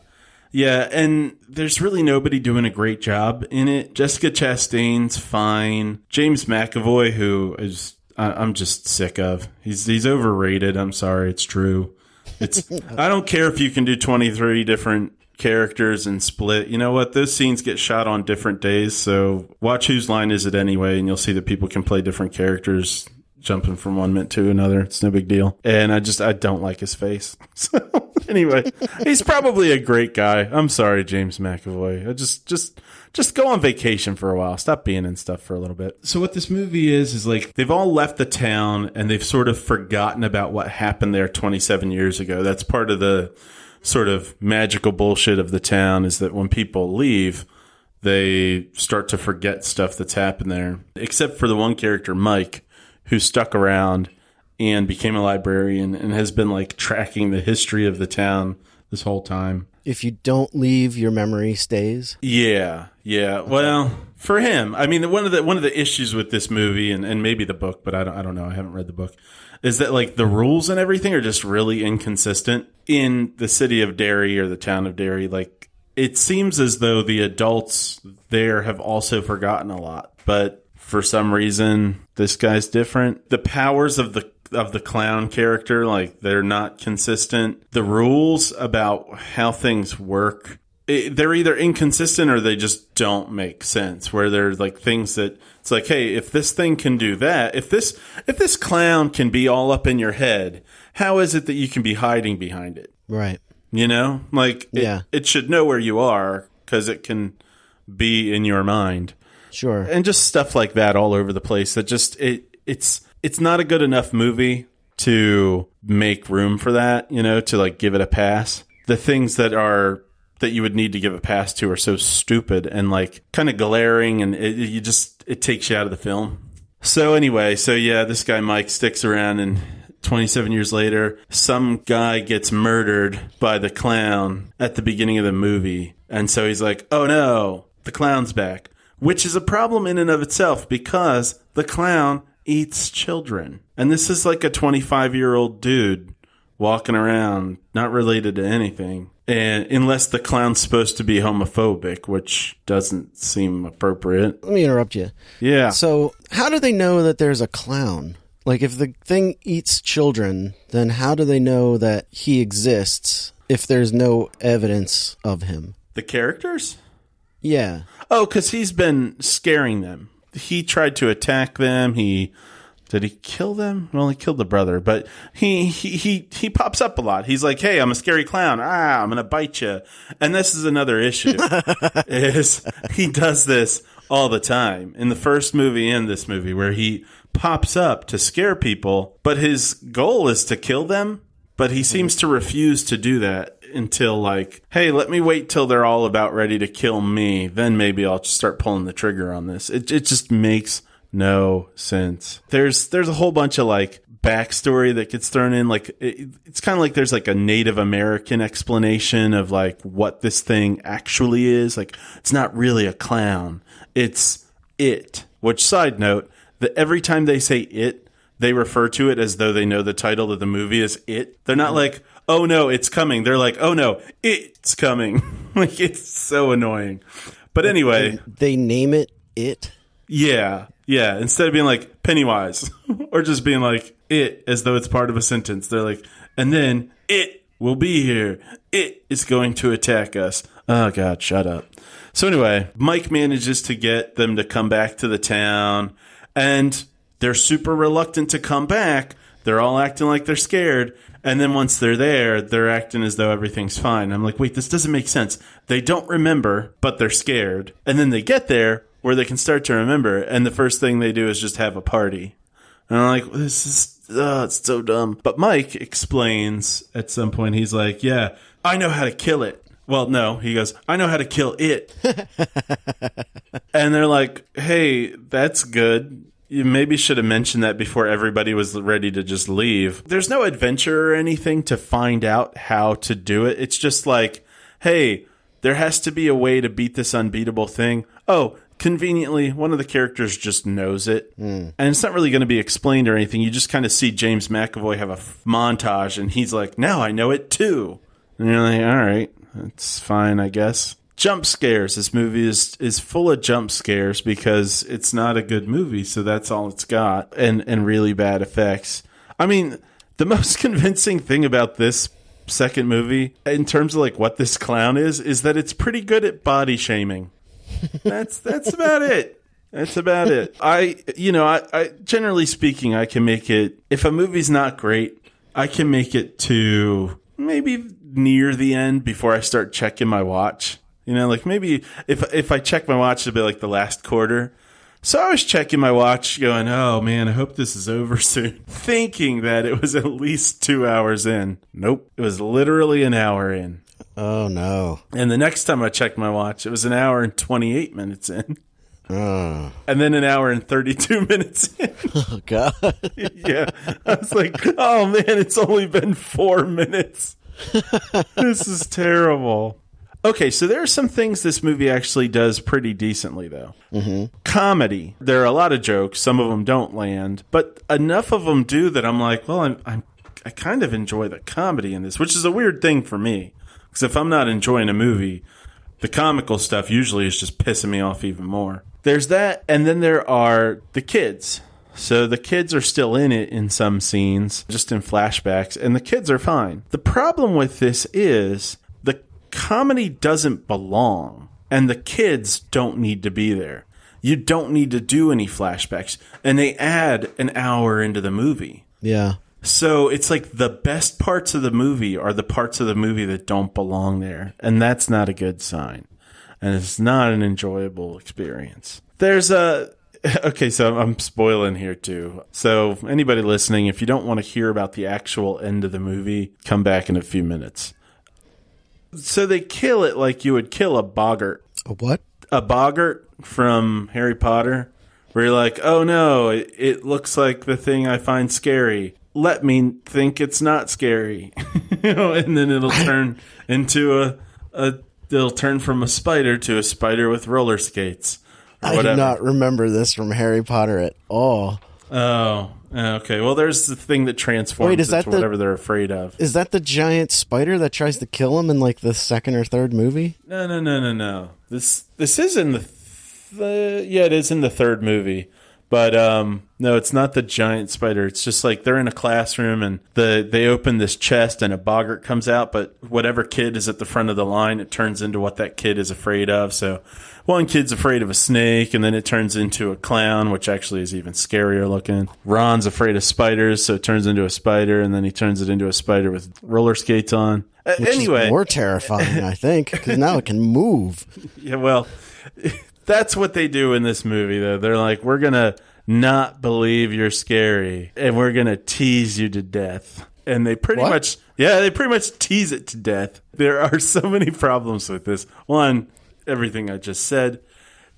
Yeah, and there's really nobody doing a great job in it. Jessica Chastain's fine. James McAvoy, who is I, I'm just sick of. He's he's overrated. I'm sorry, it's true. It's I don't care if you can do 23 different characters and split. You know what? Those scenes get shot on different days, so watch whose line is it anyway, and you'll see that people can play different characters jumping from one minute to another. It's no big deal. And I just I don't like his face. So anyway, he's probably a great guy. I'm sorry, James McAvoy. I just just just go on vacation for a while. Stop being in stuff for a little bit. So what this movie is is like they've all left the town and they've sort of forgotten about what happened there 27 years ago. That's part of the sort of magical bullshit of the town is that when people leave, they start to forget stuff that's happened there. Except for the one character, Mike, who stuck around and became a librarian and has been like tracking the history of the town this whole time. If you don't leave, your memory stays. Yeah, yeah. Well, for him, I mean, one of the one of the issues with this movie and, and maybe the book, but I don't I don't know. I haven't read the book. Is that like the rules and everything are just really inconsistent in the city of Derry or the town of Derry? Like it seems as though the adults there have also forgotten a lot, but for some reason this guy's different. The powers of the of the clown character like they're not consistent. The rules about how things work it, they're either inconsistent or they just don't make sense. Where they're like things that it's like, hey, if this thing can do that, if this if this clown can be all up in your head, how is it that you can be hiding behind it? Right. You know, like it, Yeah. it should know where you are because it can be in your mind Sure. and just stuff like that all over the place that just it it's it's not a good enough movie to make room for that you know to like give it a pass the things that are that you would need to give a pass to are so stupid and like kind of glaring and it, you just it takes you out of the film so anyway so yeah this guy mike sticks around and 27 years later some guy gets murdered by the clown at the beginning of the movie and so he's like oh no the clown's back, which is a problem in and of itself because the clown eats children. And this is like a 25 year old dude walking around, not related to anything. And unless the clown's supposed to be homophobic, which doesn't seem appropriate. Let me interrupt you. Yeah. So, how do they know that there's a clown? Like, if the thing eats children, then how do they know that he exists if there's no evidence of him? the characters? Yeah. Oh, because he's been scaring them. He tried to attack them. He did he kill them? Well, he killed the brother, but he he he he pops up a lot. He's like, "Hey, I'm a scary clown. Ah, I'm gonna bite you." And this is another issue. is he does this all the time in the first movie and this movie where he pops up to scare people, but his goal is to kill them. But he seems to refuse to do that until like, hey, let me wait till they're all about ready to kill me. Then maybe I'll just start pulling the trigger on this. It it just makes no sense. There's there's a whole bunch of like backstory that gets thrown in. Like it, it's kind of like there's like a Native American explanation of like what this thing actually is. Like it's not really a clown. It's it. Which side note that every time they say it, they refer to it as though they know the title of the movie is it. They're not like, oh no, it's coming. They're like, oh no, it's coming. like it's so annoying. But anyway, They name it it. yeah, yeah. Instead of being like Pennywise or just being like it as though it's part of a sentence, they're like, and then it will be here. It is going to attack us. Oh God, shut up. So anyway, Mike manages to get them to come back to the town and they're super reluctant to come back. They're all acting like they're scared. And then once they're there, they're acting as though everything's fine. I'm like, wait, this doesn't make sense. They don't remember, but they're scared. And then they get there where they can start to remember. And the first thing they do is just have a party. And I'm like, this is, oh, it's so dumb. But Mike explains at some point, he's like, yeah, I know how to kill it. Well, no, he goes, I know how to kill it. and they're like, hey, that's good. You maybe should have mentioned that before everybody was ready to just leave. There's no adventure or anything to find out how to do it. It's just like, hey, there has to be a way to beat this unbeatable thing. Oh, conveniently, one of the characters just knows it. And it's not really going to be explained or anything. You just kind of see James McAvoy have a f- montage, and he's like, now I know it too. And you're like, all right, that's fine, I guess. Jump scares. This movie is is full of jump scares because it's not a good movie, so that's all it's got, and and really bad effects. I mean, the most convincing thing about this second movie, in terms of like what this clown is, is that it's pretty good at body shaming. That's that's about it. That's about it. I, you know, I, I generally speaking, I can make it. If a movie's not great, I can make it to maybe near the end before I start checking my watch. You know, like maybe if if I check my watch, it'll be like the last quarter. So I was checking my watch, going, "Oh man, I hope this is over soon," thinking that it was at least two hours in. Nope, it was literally an hour in. Oh no. And the next time I checked my watch, it was an hour and 28 minutes in. Oh, And then an hour and 32 minutes in. oh God. yeah. I was like, oh man, it's only been four minutes. this is terrible. Okay, so there are some things this movie actually does pretty decently, though. Mm-hmm. Comedy. There are a lot of jokes. Some of them don't land, but enough of them do that I'm like, well, I'm, I'm I kind of enjoy the comedy in this, which is a weird thing for me. Because if I'm not enjoying a movie, the comical stuff usually is just pissing me off even more. There's that, and then there are the kids. So the kids are still in it in some scenes, just in flashbacks, and the kids are fine. The problem with this is the comedy doesn't belong, and the kids don't need to be there. You don't need to do any flashbacks, and they add an hour into the movie. Yeah. So it's like the best parts of the movie are the parts of the movie that don't belong there. And that's not a good sign. And it's not an enjoyable experience. There's a. Okay, so I'm spoiling here too. So, anybody listening, if you don't want to hear about the actual end of the movie, come back in a few minutes. So, they kill it like you would kill a boggart A what? a boggart from Harry Potter, where you're like, oh no, it, it looks like the thing I find scary. Let me think it's not scary, you know, and then it'll turn into a a they'll turn from a spider to a spider with roller skates I do not remember this from Harry Potter at all. Oh, okay. Well, there's the thing that transforms Wait, is that the- whatever they're afraid of. Is that the giant spider that tries to kill him in like the second or third movie? No, no, no, no, no. This this is in the, th- yeah, it is in the third movie. But um, no, it's not the giant spider. It's just like they're in a classroom and the they open this chest and a boggart comes out. But whatever kid is at the front of the line, it turns into what that kid is afraid of. So one kid's afraid of a snake, and then it turns into a clown, which actually is even scarier looking. Ron's afraid of spiders, so it turns into a spider, and then he turns it into a spider with roller skates on. Uh, Which anyway, more terrifying, I think, because now it can move. yeah, well, that's what they do in this movie, though. They're like, we're going to not believe you're scary, and we're going to tease you to death. And they pretty What? much, yeah, they pretty much tease it to death. There are so many problems with this. One, everything I just said.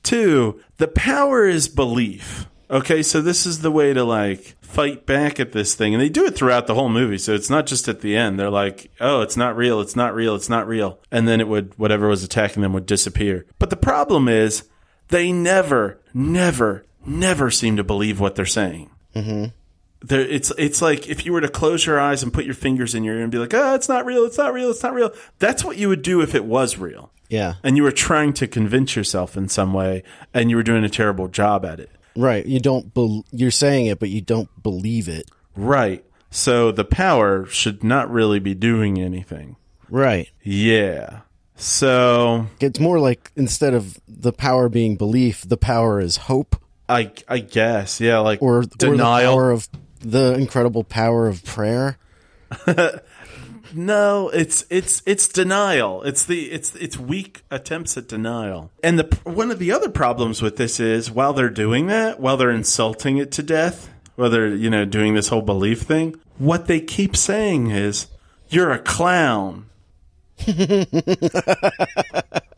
Two, the power is belief. Okay, so this is the way to like fight back at this thing. And they do it throughout the whole movie. So it's not just at the end. They're like, oh, it's not real. It's not real. It's not real. And then it would, whatever was attacking them would disappear. But the problem is they never, never, never seem to believe what they're saying. Mm-hmm. There, it's it's like if you were to close your eyes and put your fingers in your ear and be like, "Oh, it's not real. It's not real. It's not real." That's what you would do if it was real Yeah. and you were trying to convince yourself in some way and you were doing a terrible job at it. Right. You don't bel you're saying it, but you don't believe it. Right. So the power should not really be doing anything. Right. Yeah. So It's more like instead of the power being belief, the power is hope I I guess yeah like or, or the denial. power of the incredible power of prayer. no, it's it's it's denial. It's the it's it's weak attempts at denial. And the one of the other problems with this is while they're doing that, while they're insulting it to death, while they're you know doing this whole belief thing, what they keep saying is you're a clown.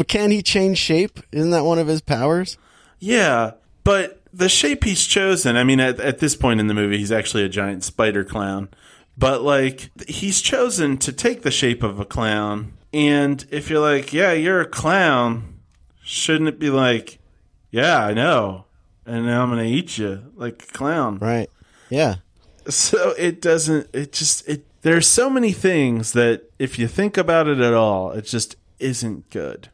But can he change shape? Isn't that one of his powers? Yeah, but the shape he's chosen, I mean, at, at this point in the movie, he's actually a giant spider clown. But, like, he's chosen to take the shape of a clown. And if you're like, yeah, you're a clown, shouldn't it be like, yeah, I know. And now I'm going to eat you like a clown. Right. Yeah. So it doesn't, it just, it, there's so many things that if you think about it at all, it just isn't good.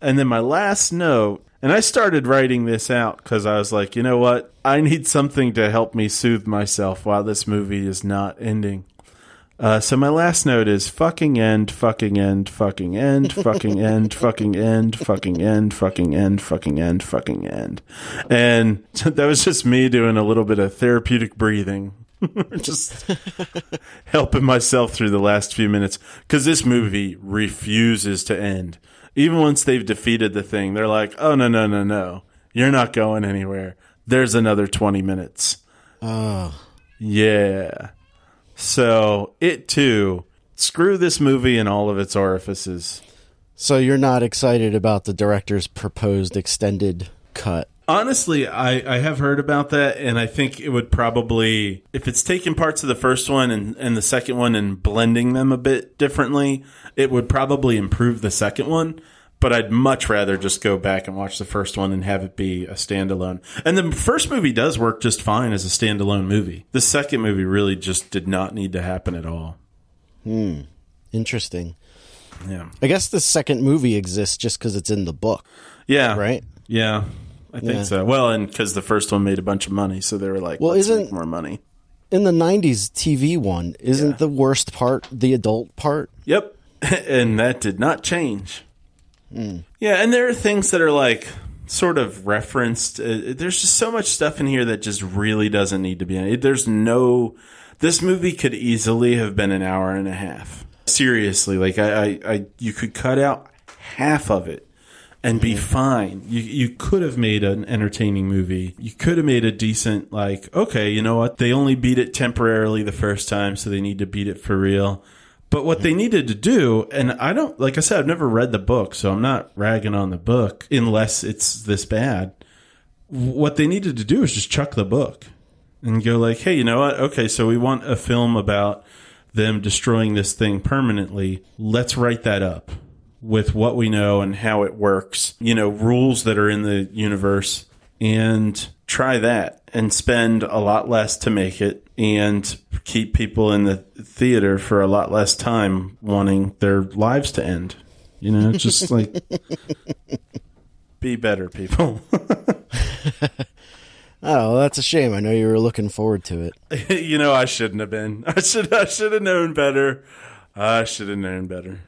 And then my last note, and I started writing this out because I was like, you know what? I need something to help me soothe myself while this movie is not ending. Uh, so my last note is fucking end, fucking end, fucking end, fucking end, fucking end, fucking end, fucking end, fucking end, fucking end. And that was just me doing a little bit of therapeutic breathing. just helping myself through the last few minutes because this movie refuses to end. Even once they've defeated the thing, they're like, "Oh no, no, no, no! You're not going anywhere. There's another twenty minutes." Oh. Yeah. So it too. Screw this movie and all of its orifices. So you're not excited about the director's proposed extended cut? Honestly, I, I have heard about that, and I think it would probably, if it's taking parts of the first one and, and the second one and blending them a bit differently, it would probably improve the second one. But I'd much rather just go back and watch the first one and have it be a standalone. And the first movie does work just fine as a standalone movie. The second movie really just did not need to happen at all. Hmm. Interesting. Yeah. I guess the second movie exists just because it's in the book, Yeah. right? Yeah. I think Yeah. so. Well, and because the first one made a bunch of money, so they were like, Well, let's isn't- make more money. In the 90s TV one, isn't Yeah. the worst part the adult part? Yep. and that did not change. Yeah, and there are things that are like sort of referenced. Uh, there's just so much stuff in here that just really doesn't need to be in it. There's no. This movie could easily have been an hour and a half. Seriously, like I, I, I you could cut out half of it and be fine. You you could have made an entertaining movie. You could have made a decent like okay, you know what? They only beat it temporarily the first time, so they need to beat it for real. But what they needed to do, and I don't like I said, I've never read the book, so I'm not ragging on the book unless it's this bad. What they needed to do is just chuck the book and go like, hey, you know what? Okay, so we want a film about them destroying this thing permanently. Let's write that up with what we know and how it works, you know, rules that are in the universe and try that and spend a lot less to make it and keep people in the theater for a lot less time wanting their lives to end. You know, just like be better people. Oh, that's a shame. I know you were looking forward to it. you know, I shouldn't have been. I should I should have known better. I should have known better.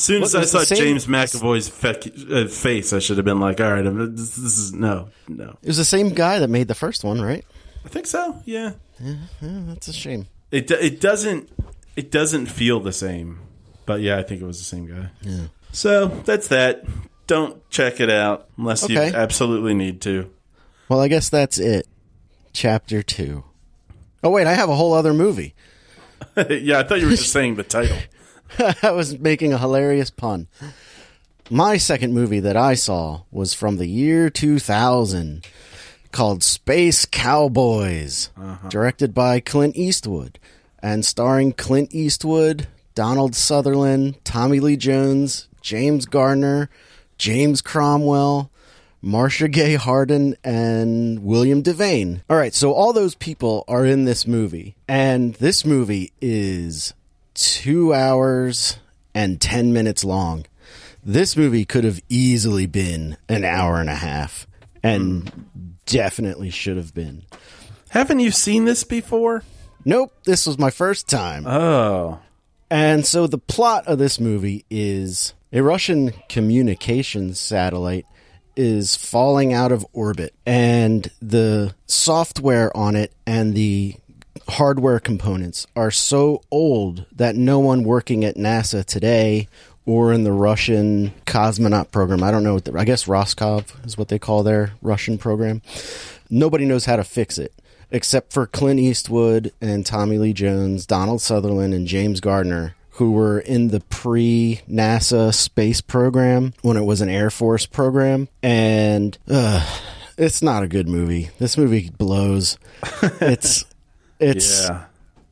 As soon as I saw same- James McAvoy's fe- uh, face, I should have been like, "All right, I'm- this, this is no, no." It was the same guy that made the first one, right? I think so. Yeah, Yeah, that's a shame. it it doesn't it doesn't feel the same, but yeah, I think it was the same guy. Yeah. So that's that. Don't check it out unless you absolutely need to. Well, I guess that's it. Chapter two. Oh wait, I have a whole other movie. yeah, I thought you were just saying the title. I was making a hilarious pun. My second movie that I saw was from the year 2000 called Space Cowboys, uh-huh. directed by Clint Eastwood and starring Clint Eastwood, Donald Sutherland, Tommy Lee Jones, James Garner, James Cromwell, Marcia Gay Harden, and William Devane. All right, so all those people are in this movie, and this movie is two hours and 10 minutes long. This movie could have easily been an hour and a half, and hmm. definitely should have been. Haven't you seen this before? Nope, this was my first time. Oh, And so the plot of this movie is a Russian communications satellite is falling out of orbit and the software on it and the hardware components are so old that no one working at NASA today or in the Russian cosmonaut program, I don't know what the, I guess Roscov is what they call their Russian program. Nobody knows how to fix it except for Clint Eastwood and Tommy Lee Jones, Donald Sutherland, and James Garner, who were in the pre NASA space program when it was an Air Force program. And uh, it's not a good movie. This movie blows. It's it's yeah.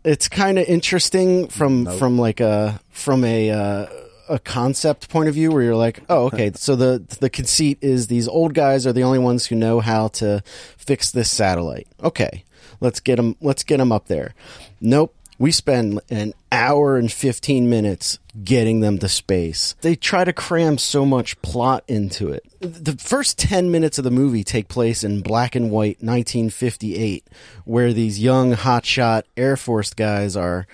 it's kind of interesting from from like a from a uh, a concept point of view where you're like, oh, okay, so the the conceit is these old guys are the only ones who know how to fix this satellite. Okay, let's get them let's get them up there. Nope. We spend an hour and 15 minutes getting them to space. They try to cram so much plot into it. The first 10 minutes of the movie take place in black and white 1958, where these young hotshot Air Force guys are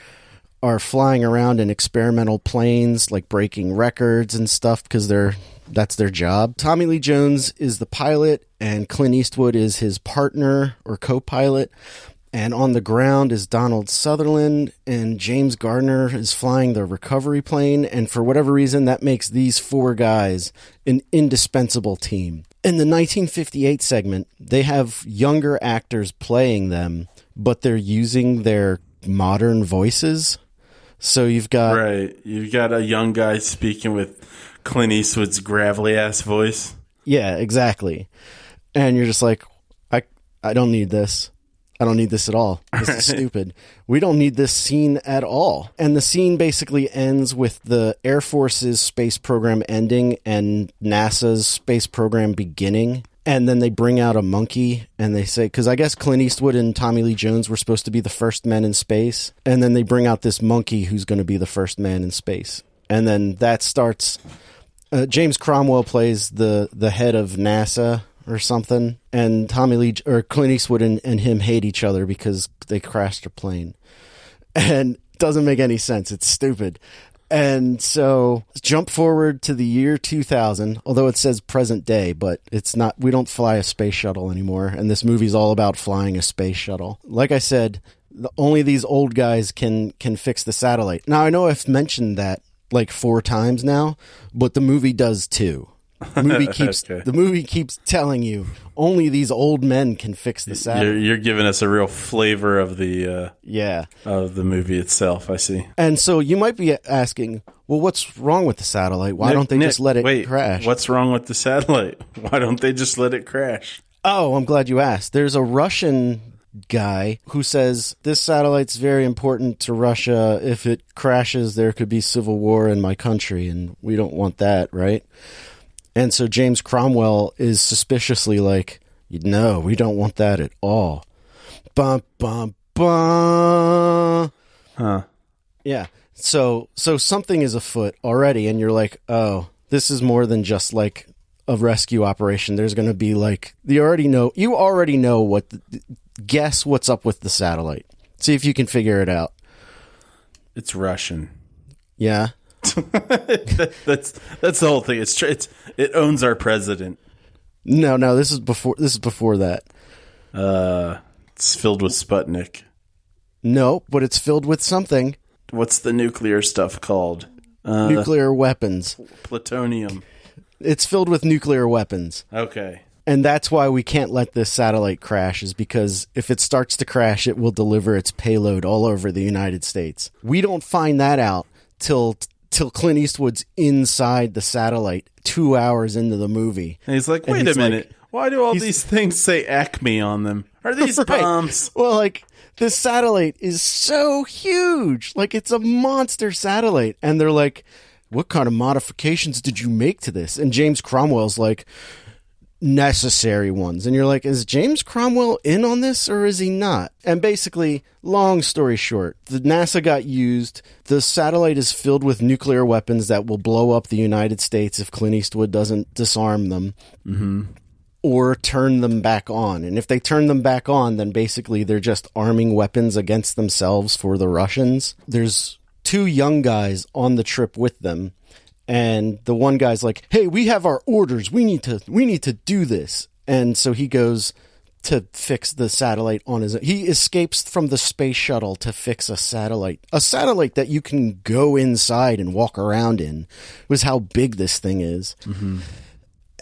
are flying around in experimental planes, like breaking records and stuff because they're that's their job. Tommy Lee Jones is the pilot, and Clint Eastwood is his partner or co-pilot. And on the ground is Donald Sutherland, and James Garner is flying the recovery plane. And for whatever reason, that makes these four guys an indispensable team. In the 1958 segment, they have younger actors playing them, but they're using their modern voices. So you've got Right. You've got a young guy speaking with Clint Eastwood's gravelly ass voice. Yeah, exactly. And you're just like, I I don't need this. I don't need this at all. This is stupid. We don't need this scene at all. And the scene basically ends with the Air Force's space program ending and NASA's space program beginning. And then they bring out a monkey and they say, because I guess Clint Eastwood and Tommy Lee Jones were supposed to be the first men in space. And then they bring out this monkey who's going to be the first man in space. And then that starts uh, James Cromwell plays the the head of NASA or something, and Tommy Lee or Clint Eastwood and, and him hate each other because they crashed a plane, and doesn't make any sense. It's stupid. And so jump forward to the year 2000, although it says present day, but it's not, we don't fly a space shuttle anymore. And this movie's all about flying a space shuttle. Like I said, the, only these old guys can, can fix the satellite. Now I know I've mentioned that like four times now, but the movie does too. The movie keeps, Okay. the movie keeps telling you only these old men can fix the satellite. You're, you're giving us a real flavor of the uh, Yeah. of the movie itself. I see. And so you might be asking, well, what's wrong with the satellite? Why Nick- don't they Nick, just let it wait, crash? What's wrong with the satellite? Why don't they just let it crash? Oh, I'm glad you asked. There's a Russian guy who says this satellite's very important to Russia. If it crashes, there could be civil war in my country, and we don't want that, right? And so James Cromwell is suspiciously like, no, we don't want that at all. Bum bum bum. Huh. Yeah. So so something is afoot already, and you're like, oh, this is more than just like a rescue operation. There's going to be like you already know you already know what the, guess what's up with the satellite. See if you can figure it out. It's Russian. Yeah. that's that's the whole thing. It's it's it owns our president. No, no, this is before this is before that. Uh, it's filled with Sputnik. No, but it's filled with something. What's the nuclear stuff called? Uh, nuclear weapons. plutonium. It's filled with nuclear weapons. Okay. And that's why we can't let this satellite crash, is because if it starts to crash, it will deliver its payload all over the United States. We don't find that out till till Clint Eastwood's inside the satellite two hours into the movie. And he's like, wait he's a like- minute. Why do all these things say Acme on them? Are these Right. bombs? Well, like this satellite is so huge, like it's a monster satellite, and they're like, "What kind of modifications did you make to this?" And James Cromwell's like, "Necessary ones," and you're like, "Is James Cromwell in on this or is he not?" And basically, long story short, the NASA got used. The satellite is filled with nuclear weapons that will blow up the United States if Clint Eastwood doesn't disarm them mm-hmm. or turn them back on. And if they turn them back on, then basically they're just arming weapons against themselves for the Russians. There's two young guys on the trip with them. And the one guy's like, "Hey, we have our orders. We need to we need to do this." And so he goes to fix the satellite on his he escapes from the space shuttle to fix a satellite. A satellite that you can go inside and walk around in was how big this thing is. Mm-hmm.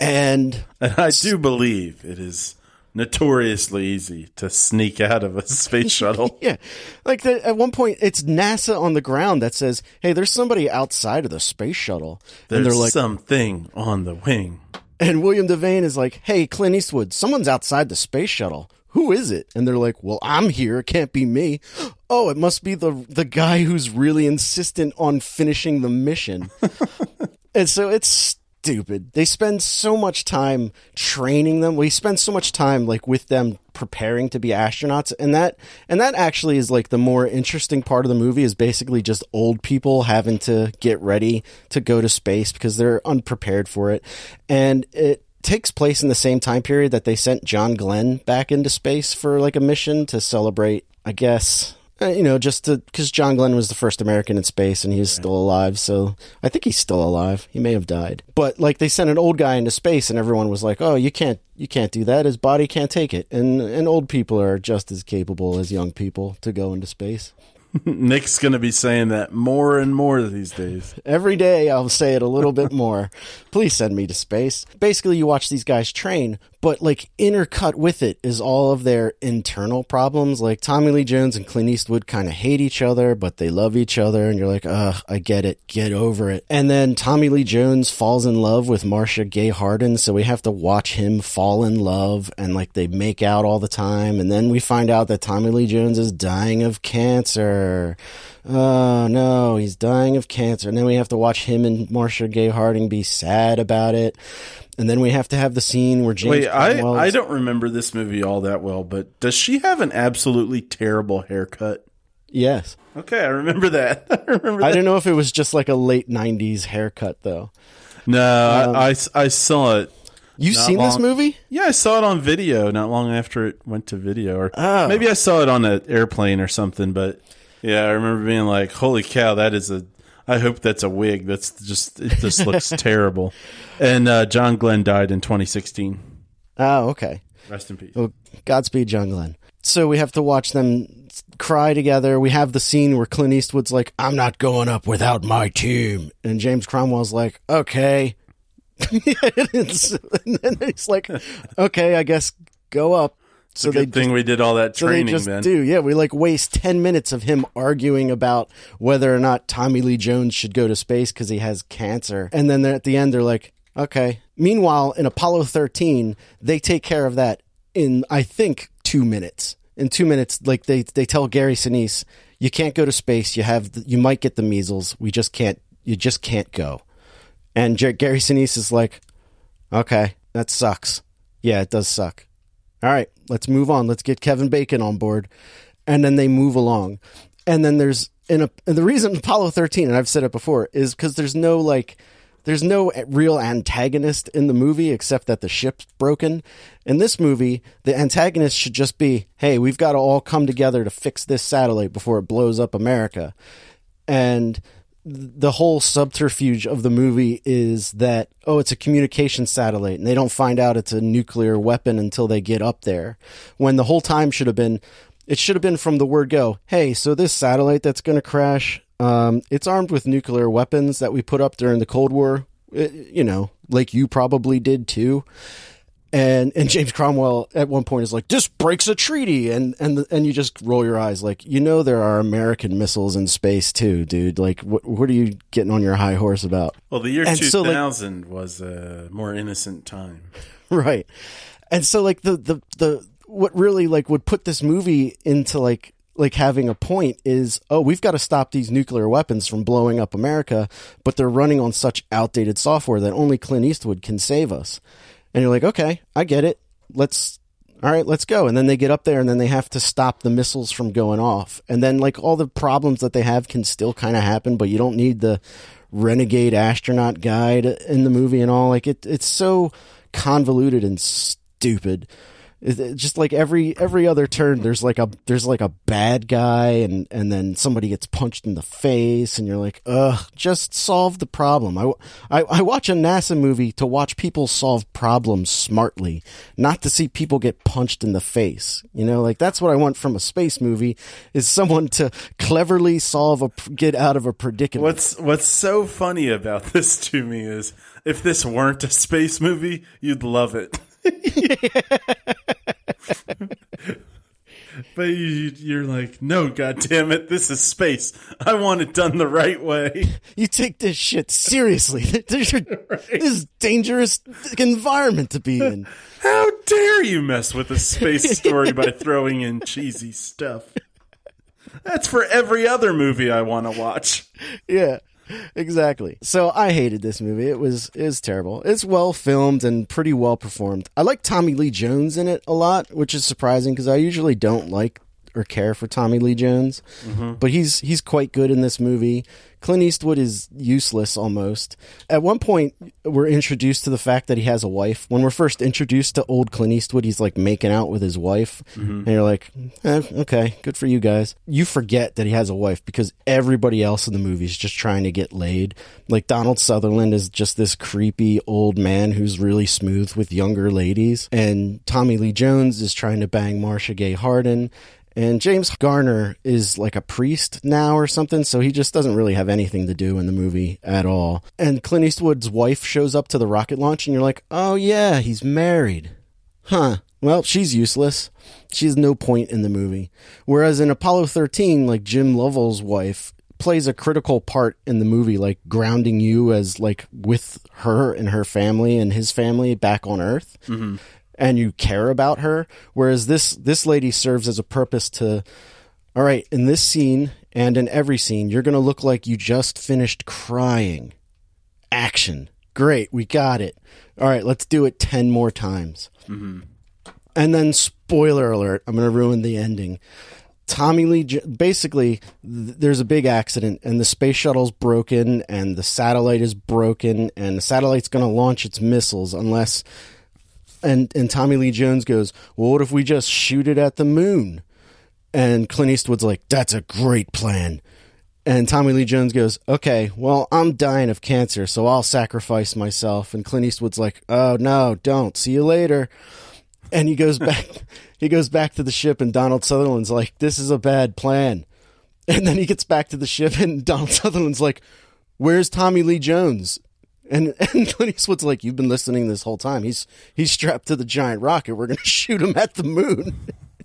And And I do believe it is notoriously easy to sneak out of a space shuttle. Yeah, like the, at one point, it's NASA on the ground that says, "Hey, there's somebody outside of the space shuttle," and There's they're like, something on the wing. and William Devane is like, "Hey, Clint Eastwood, someone's outside the space shuttle. Who is it?" And they're like, "Well, I'm here. It can't be me. Oh, it must be the the guy who's really insistent on finishing the mission." and so it's stupid. They spend so much time training them. We spend so much time like with them preparing to be astronauts and that and that actually is like the more interesting part of the movie is basically just old people having to get ready to go to space because they're unprepared for it. And it takes place in the same time period that they sent John Glenn back into space for like a mission to celebrate, I guess, Uh, you know, just because John Glenn was the first American in space and he was still alive. So I think he's still alive. He may have died, but like they sent an old guy into space and everyone was like, "Oh, you can't, you can't do that. His body can't take it." And and old people are just as capable as young people to go into space. Nick's going to be saying that more and more these days. Every day I'll say it a little bit more. Please send me to space. Basically, you watch these guys train, but like intercut with it is all of their internal problems. Like Tommy Lee Jones and Clint Eastwood kind of hate each other, but they love each other. And you're like, ugh, I get it. Get over it. And then Tommy Lee Jones falls in love with Marcia Gay Harden. So we have to watch him fall in love and like they make out all the time. And then we find out that Tommy Lee Jones is dying of cancer. Oh no, he's dying of cancer. And then we have to watch him and Marcia Gay Harden be sad about it. And then we have to have the scene where James Wait, I, Cromwell's- I don't remember this movie all that well, but does she have an absolutely terrible haircut? Yes. Okay, I remember that. I remember I that. don't know if it was just like a late 90s haircut though. No, I, um, I, I saw it. You've seen this movie? Yeah, I saw it on video not long after it went to video, or Oh. maybe I saw it on an airplane or something. But yeah, I remember being like, "Holy cow, that is a." I hope that's a wig. That's just it just looks terrible. And uh, John Glenn died in 2016. Oh, okay. Rest in peace. Well, Godspeed, John Glenn. So we have to watch them cry together. We have the scene where Clint Eastwood's like, I'm not going up without my team. And James Cromwell's like, okay. And then he's like, okay, I guess go up. So they Good thing we did all that So they training just then. do. Yeah, we like waste 10 minutes of him arguing about whether or not Tommy Lee Jones should go to space because he has cancer. And then at the end, they're like, okay. Meanwhile, in Apollo 13, they take care of that in, I think, two minutes. in two minutes, like they they tell Gary Sinise, you can't go to space. You have you might get the measles. We just can't. You just can't go. And Jer- Gary Sinise is like, okay, that sucks. Yeah, it does suck. All right, let's move on. Let's get Kevin Bacon on board. And then they move along. And then there's in a and the reason Apollo 13 and I've said it before is cuz there's no like there's no real antagonist in the movie except that the ship's broken. In this movie, the antagonist should just be, "Hey, we've got to all come together to fix this satellite before it blows up America." And the whole subterfuge of the movie is that oh it's a communication satellite and they don't find out it's a nuclear weapon until they get up there when the whole time should have been it should have been from the word go hey so this satellite that's going to crash um, it's armed with nuclear weapons that we put up during the cold war it, you know like you probably did too and and James Cromwell at one point is like, "This breaks a treaty," and and and you just roll your eyes, like you know there are American missiles in space too, dude. Like, what what are you getting on your high horse about? Well, the year And two so, like- was a more innocent time. right and so like the the the what really like would put this movie into like like having a point is oh we've got to stop these nuclear weapons from blowing up america but they're running on such outdated software that only clint eastwood can save us and you're like okay i get it. Let's all right let's go. And then they get up there and then they have to stop the missiles from going off. And then like all the problems that they have can still kind of happen but you don't need the renegade astronaut guide in the movie and all. Like it it's so convoluted and stupid just like every every other turn there's like a there's like a bad guy and and then somebody gets punched in the face and you're like ugh just solve the problem. I, I i watch a nasa movie to watch people solve problems smartly not to see people get punched in the face. You know like that's what i want from a space movie is someone to cleverly solve a get out of a predicament. What's What's so funny about this to me is if this weren't a space movie, you'd love it. but you, you're like, no, god damn it, this is space. I want it done the right way. you take this shit seriously. This is this is dangerous environment to be in. How dare you mess with a space story by throwing in cheesy stuff? That's for every other movie I want to watch. Yeah, exactly. So I hated this movie. It was was terrible. It's well filmed and pretty well performed. I like Tommy Lee Jones in it a lot, which is surprising because I usually don't like or care for Tommy Lee Jones, but he's he's quite good in this movie. Clint Eastwood is useless almost. At one point, we're introduced to the fact that he has a wife. When we're first introduced to old Clint Eastwood, he's like making out with his wife, and you're like, eh, okay, good for you guys. You forget that he has a wife because everybody else in the movie is just trying to get laid. Like Donald Sutherland is just this creepy old man who's really smooth with younger ladies, and Tommy Lee Jones is trying to bang Marcia Gay Harden. And James Garner is like a priest now or something, so he just doesn't really have anything to do in the movie at all. And Clint Eastwood's wife shows up to the rocket launch, and you're like, oh yeah, he's married. Huh. Well, she's useless. She has no point in the movie. Whereas in Apollo 13, like Jim Lovell's wife plays a critical part in the movie, like grounding you as like with her and her family and his family back on Earth mm-hmm. And you care about her. Whereas this this lady serves as a purpose to, all right, in this scene and in every scene, you're going to look like you just finished crying. Action, great, we got it. All right, let's do it ten more times. Mm-hmm. And then, spoiler alert, I'm going to ruin the ending. Tommy Lee, basically, th- there's a big accident, and the space shuttle's broken, and the satellite is broken, and the satellite's going to launch its missiles unless and and Tommy Lee Jones goes, "Well, what if we just shoot it at the moon?" And Clint Eastwood's like, "That's a great plan." And Tommy Lee Jones goes, "Okay, well, I'm dying of cancer, so I'll sacrifice myself." And Clint Eastwood's like, "Oh no, don't. See you later." And he goes back. he goes back to the ship, and Donald Sutherland's like, "This is a bad plan." And then he gets back to the ship, and Donald Sutherland's like, "Where's Tommy Lee Jones?" And and Clint Eastwood's like, "You've been listening this whole time. He's he's strapped to the giant rocket. We're gonna shoot him at the moon."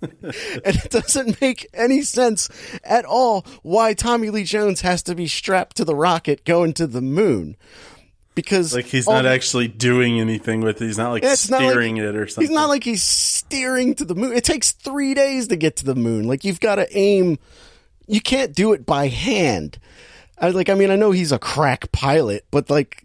and it doesn't make any sense at all why Tommy Lee Jones has to be strapped to the rocket going to the moon. because Like he's not the- actually doing anything with it. He's not like It's not like- steering it or something. He's not like he's steering to the moon. It takes three days to get to the moon. Like you've got to aim. You can't do it by hand. I like. I mean, I know he's a crack pilot, but like,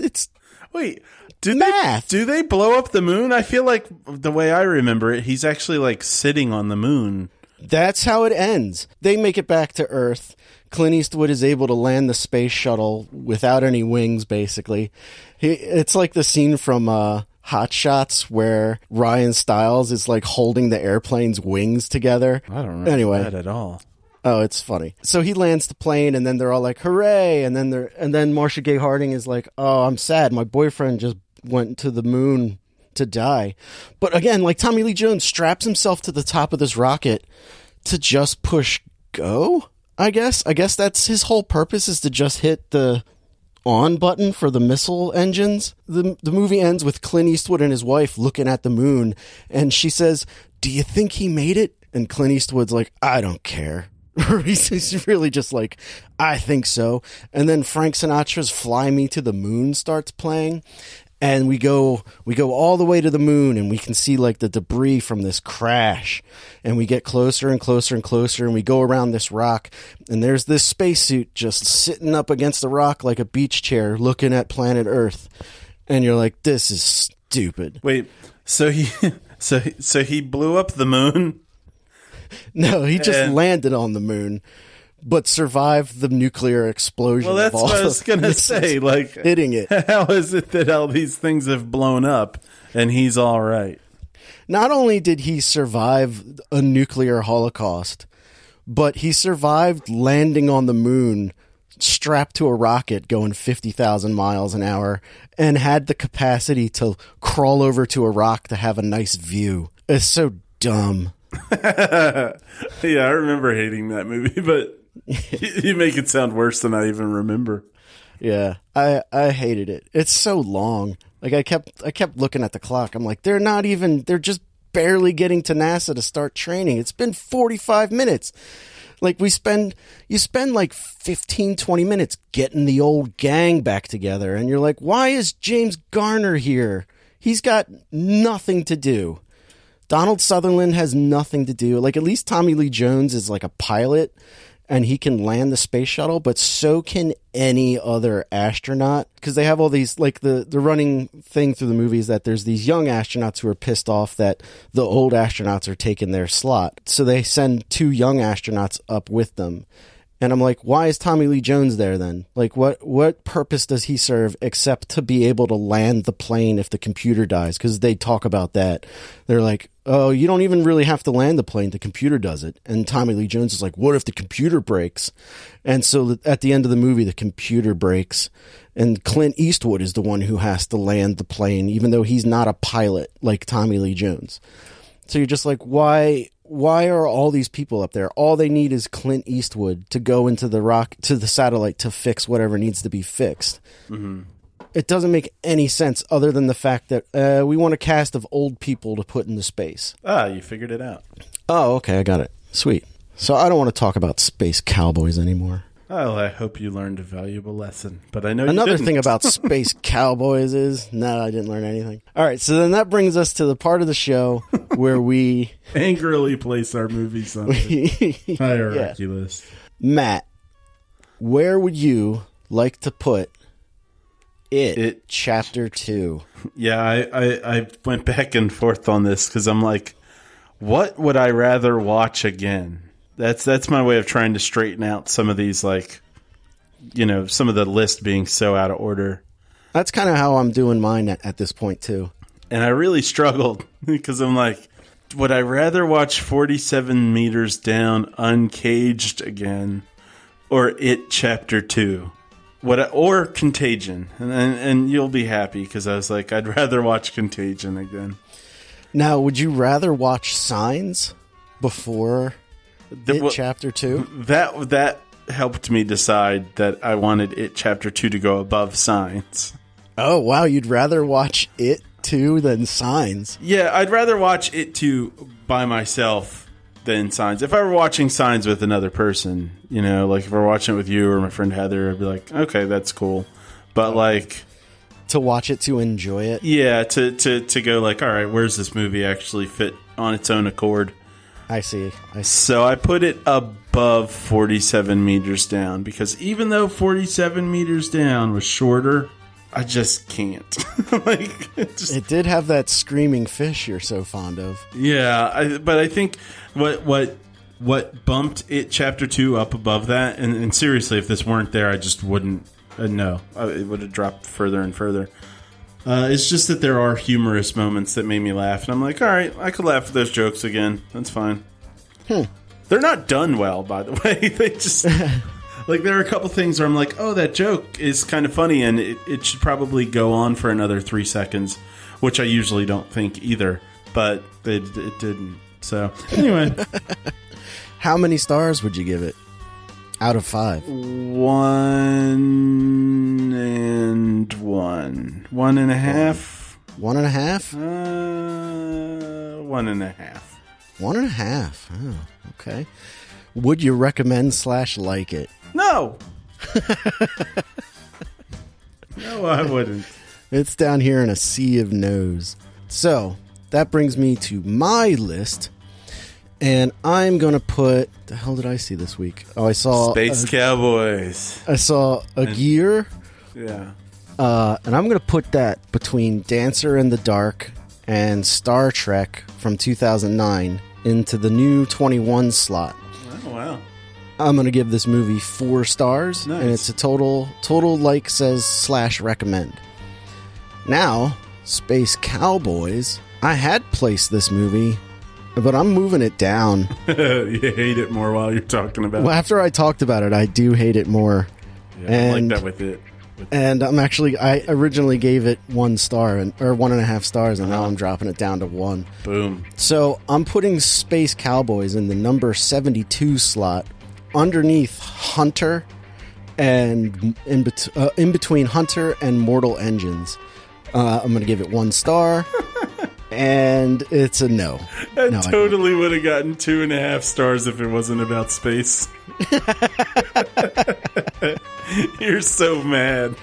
it's Wait, do Math. they do they blow up the moon? I feel like the way I remember it, he's actually like sitting on the moon. that's how it ends. They make it back to Earth. Clint Eastwood is able to land the space shuttle without any wings. Basically, he, it's like the scene from uh, Hot Shots where Ryan Stiles is like holding the airplane's wings together. I don't remember Anyway. that at all. Oh, it's funny. So he lands the plane, and then they're all like, "Hooray!" And then they're, and then Marcia Gay Harden is like, "Oh, I'm sad. My boyfriend just went to the moon to die." But again, like Tommy Lee Jones straps himself to the top of this rocket to just push go. I guess. I guess that's his whole purpose is to just hit the on button for the missile engines. The the movie ends with Clint Eastwood and his wife looking at the moon and she says, "Do you think he made it?" And Clint Eastwood's like, "I don't care." he's really just like, "I think so." And then Frank Sinatra's "Fly Me to the Moon" starts playing. And we go we go all the way to the moon and we can see like the debris from this crash. And we get closer and closer and closer and we go around this rock and there's this spacesuit just sitting up against the rock like a beach chair looking at planet Earth. And you're like, this is stupid. Wait, so he so so he blew up the moon? No, he just And- landed on the moon, but survived the nuclear explosion. Well, that's of all what I was gonna say. Like, hitting it. how is it that all these things have blown up and he's all right? Not only did he survive a nuclear holocaust, but he survived landing on the moon strapped to a rocket going 50,000 miles an hour and had the capacity to crawl over to a rock to have a nice view. It's so dumb. Yeah, I remember hating that movie, but you, you make it sound worse than I even remember. Yeah, I I hated it. It's so long. Like I kept I kept looking at the clock. I'm like, they're not even. They're just barely getting to NASA to start training. It's been 45 minutes. Like we spend you spend like 15 20 minutes getting the old gang back together and you're like, "Why is James Garner here? He's got nothing to do." Donald Sutherland has nothing to do. Like at least Tommy Lee Jones is like a pilot and he can land the space shuttle, but so can any other astronaut because they have all these like the the running thing through the movie is that there's these young astronauts who are pissed off that the old astronauts are taking their slot. So they send two young astronauts up with them. And I'm like, why is Tommy Lee Jones there then? Like, what what purpose does he serve except to be able to land the plane if the computer dies? Because they talk about that. They're like, oh, you don't even really have to land the plane; the computer does it. And Tommy Lee Jones is like, what if the computer breaks? And so at the end of the movie, the computer breaks, and Clint Eastwood is the one who has to land the plane, even though he's not a pilot like Tommy Lee Jones. So you're just like, why? Why are all these people up there? All they need is Clint Eastwood to go into the rock to the satellite to fix whatever needs to be fixed. Mm-hmm. It doesn't make any sense other than the fact that uh, we want a cast of old people to put in the space. Ah, you figured it out. Oh, okay, I got it. Sweet. So I don't want to talk about space cowboys anymore. Oh, I hope you learned a valuable lesson, but I know you Another thing about space cowboys is no, I didn't learn anything. All right, so then that brings us to the part of the show where we angrily place our movies on the hierarchy list. Matt, where would you like to put it, It- chapter 2? Yeah, I, I, I went back and forth on this because I'm like, what would I rather watch again? That's that's my way of trying to straighten out some of these like, you know, some of the list being so out of order. That's kind of how I'm doing mine at, at this point too. and I really struggled because I'm like, would I rather watch 47 meters down uncaged again, or it chapter two, what or Contagion? And and, and you'll be happy because I was like, I'd rather watch Contagion again. Now, would you rather watch Signs before The- it well, chapter 2? that that helped me decide that I wanted it chapter two to go above Signs. Oh, wow, you'd rather watch it 2 than Signs. Yeah, I'd rather watch it two by myself than Signs. If I were watching Signs with another person, you know, like if I were watching it with you or my friend Heather, I'd be like, okay, that's cool. but like to watch it to enjoy it. yeah, to to to go like, all right, where's this movie actually fit on its own accord? I see. I see. So I put it above 47 meters down because even though 47 meters down was shorter, I just can't. like, it just, It did have that screaming fish you're so fond of. yeah. I, but I think what what what bumped it chapter two up above that, and, and seriously, if this weren't there, I just wouldn't. Uh, no, uh, it would have dropped further and further. Uh, it's just that there are humorous moments that made me laugh, and I'm like, all right, I could laugh at those jokes again. That's fine. They're not done well, by the way. they just like there are a couple things where I'm like, oh, that joke is kind of funny, and it, it should probably go on for another three seconds, which I usually don't think either, but it, it didn't. So anyway, How many stars would you give it? Out of five. one and one, one and a half, One and a half? uh, one and a half. One and a half. Oh, okay. Would you recommend slash like it? No. no, I wouldn't. It's down here in a sea of no's. So that brings me to my list, and I'm gonna put. The hell did I see this week? Oh, I saw Space Cowboys. I saw Aguirre, Yeah. uh, and I'm gonna put that between Dancer in the Dark and Star Trek from 2009 into the new 21 slot. Oh, wow. I'm gonna give this movie four stars, Nice. and it's a total total like says slash recommend. Now, Space Cowboys. I had placed this movie, but I'm moving it down. you hate it more while you're talking about it. well, after I talked about it, I do hate it more, it. Yeah, I like and- that with it. With- and I'm actually I originally gave it one star and or one and a half stars, and now uh-huh. I'm dropping it down to one. boom. So I'm putting Space Cowboys in the number 72 slot underneath Hunter and in, bet- uh, in between Hunter and Mortal Engines. Uh, I'm going to give it one star. and it's a no. I No, I totally would have gotten two and a half stars if it wasn't about space. you're so mad.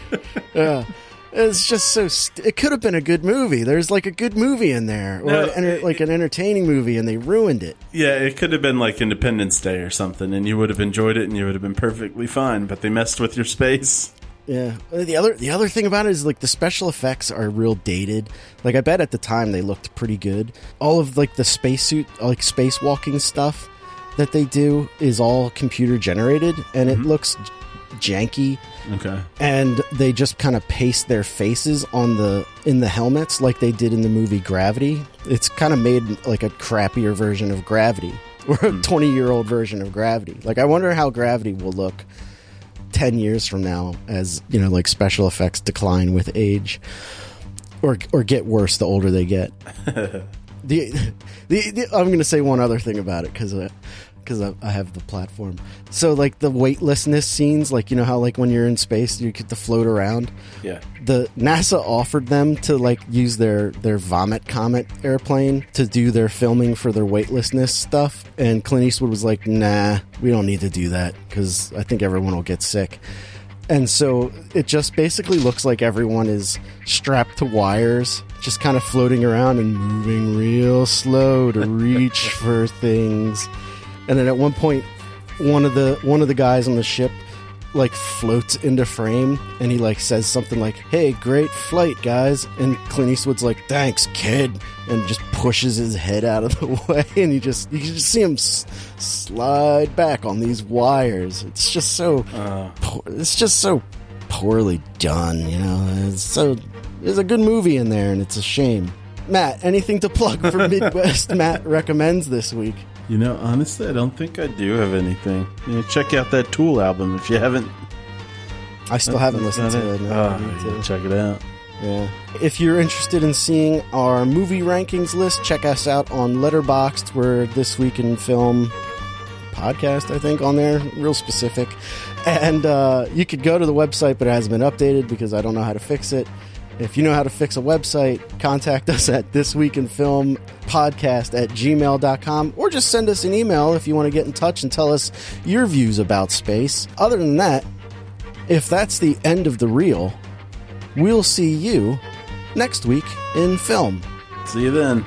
It's just so. St- it could have been a good movie. There's like a good movie in there, or No, an enter- it- like an entertaining movie, and they ruined it. Yeah, it could have been like Independence Day or something, and you would have enjoyed it, and you would have been perfectly fine. But they messed with your space. Yeah. Uh, The other the other thing about it is like the special effects are real dated. Like I bet at the time they looked pretty good. All of like the spacesuit like spacewalking stuff that they do is all computer generated and it looks janky Okay. and they just kind of paste their faces on the in the helmets like they did in the movie Gravity. It's kind of made like a crappier version of Gravity or a hmm. 20-year-old version of Gravity. Like I wonder how Gravity will look 10 years from now as you know like special effects decline with age or or get worse the older they get the, the, the i'm going to say one other thing about it because uh, because I, I have the platform so like the weightlessness scenes like you know how like when you're in space you get to float around Yeah. the NASA offered them to like use their their Vomit Comet airplane to do their filming for their weightlessness stuff, and Clint Eastwood was like, "Nah, we don't need to do that because I think everyone will get sick." And so it just basically looks like everyone is strapped to wires, just kind of floating around and moving real slow to reach for things. And then at one point, one of the one of the guys on the ship like floats into frame and he like says something like hey great flight guys. And clint eastwood's like thanks kid and just pushes his head out of the way and you just you can just see him s- slide back on these wires. It's just so uh. poor, it's just so poorly done you know? It's so there's a good movie in there and it's a shame. Matt anything to plug for midwest? Matt recommends this week You know, honestly, I don't think I do have anything. You know, check out that Tool album if you haven't. i still haven't listened to it it. no, Oh, to. check it out. Yeah. If you're interested in seeing our movie rankings list, check us out on Letterboxd. We're this week in film podcast, I think, on there, real specific. And uh, you could go to the website, but it hasn't been updated because I don't know how to fix it. If you know how to fix a website, contact us at this week in film podcast at gmail.com or just send us an email if you want to get in touch and tell us your views about space. Other than that, if that's the end of the reel, We'll see you next week in film. See you then.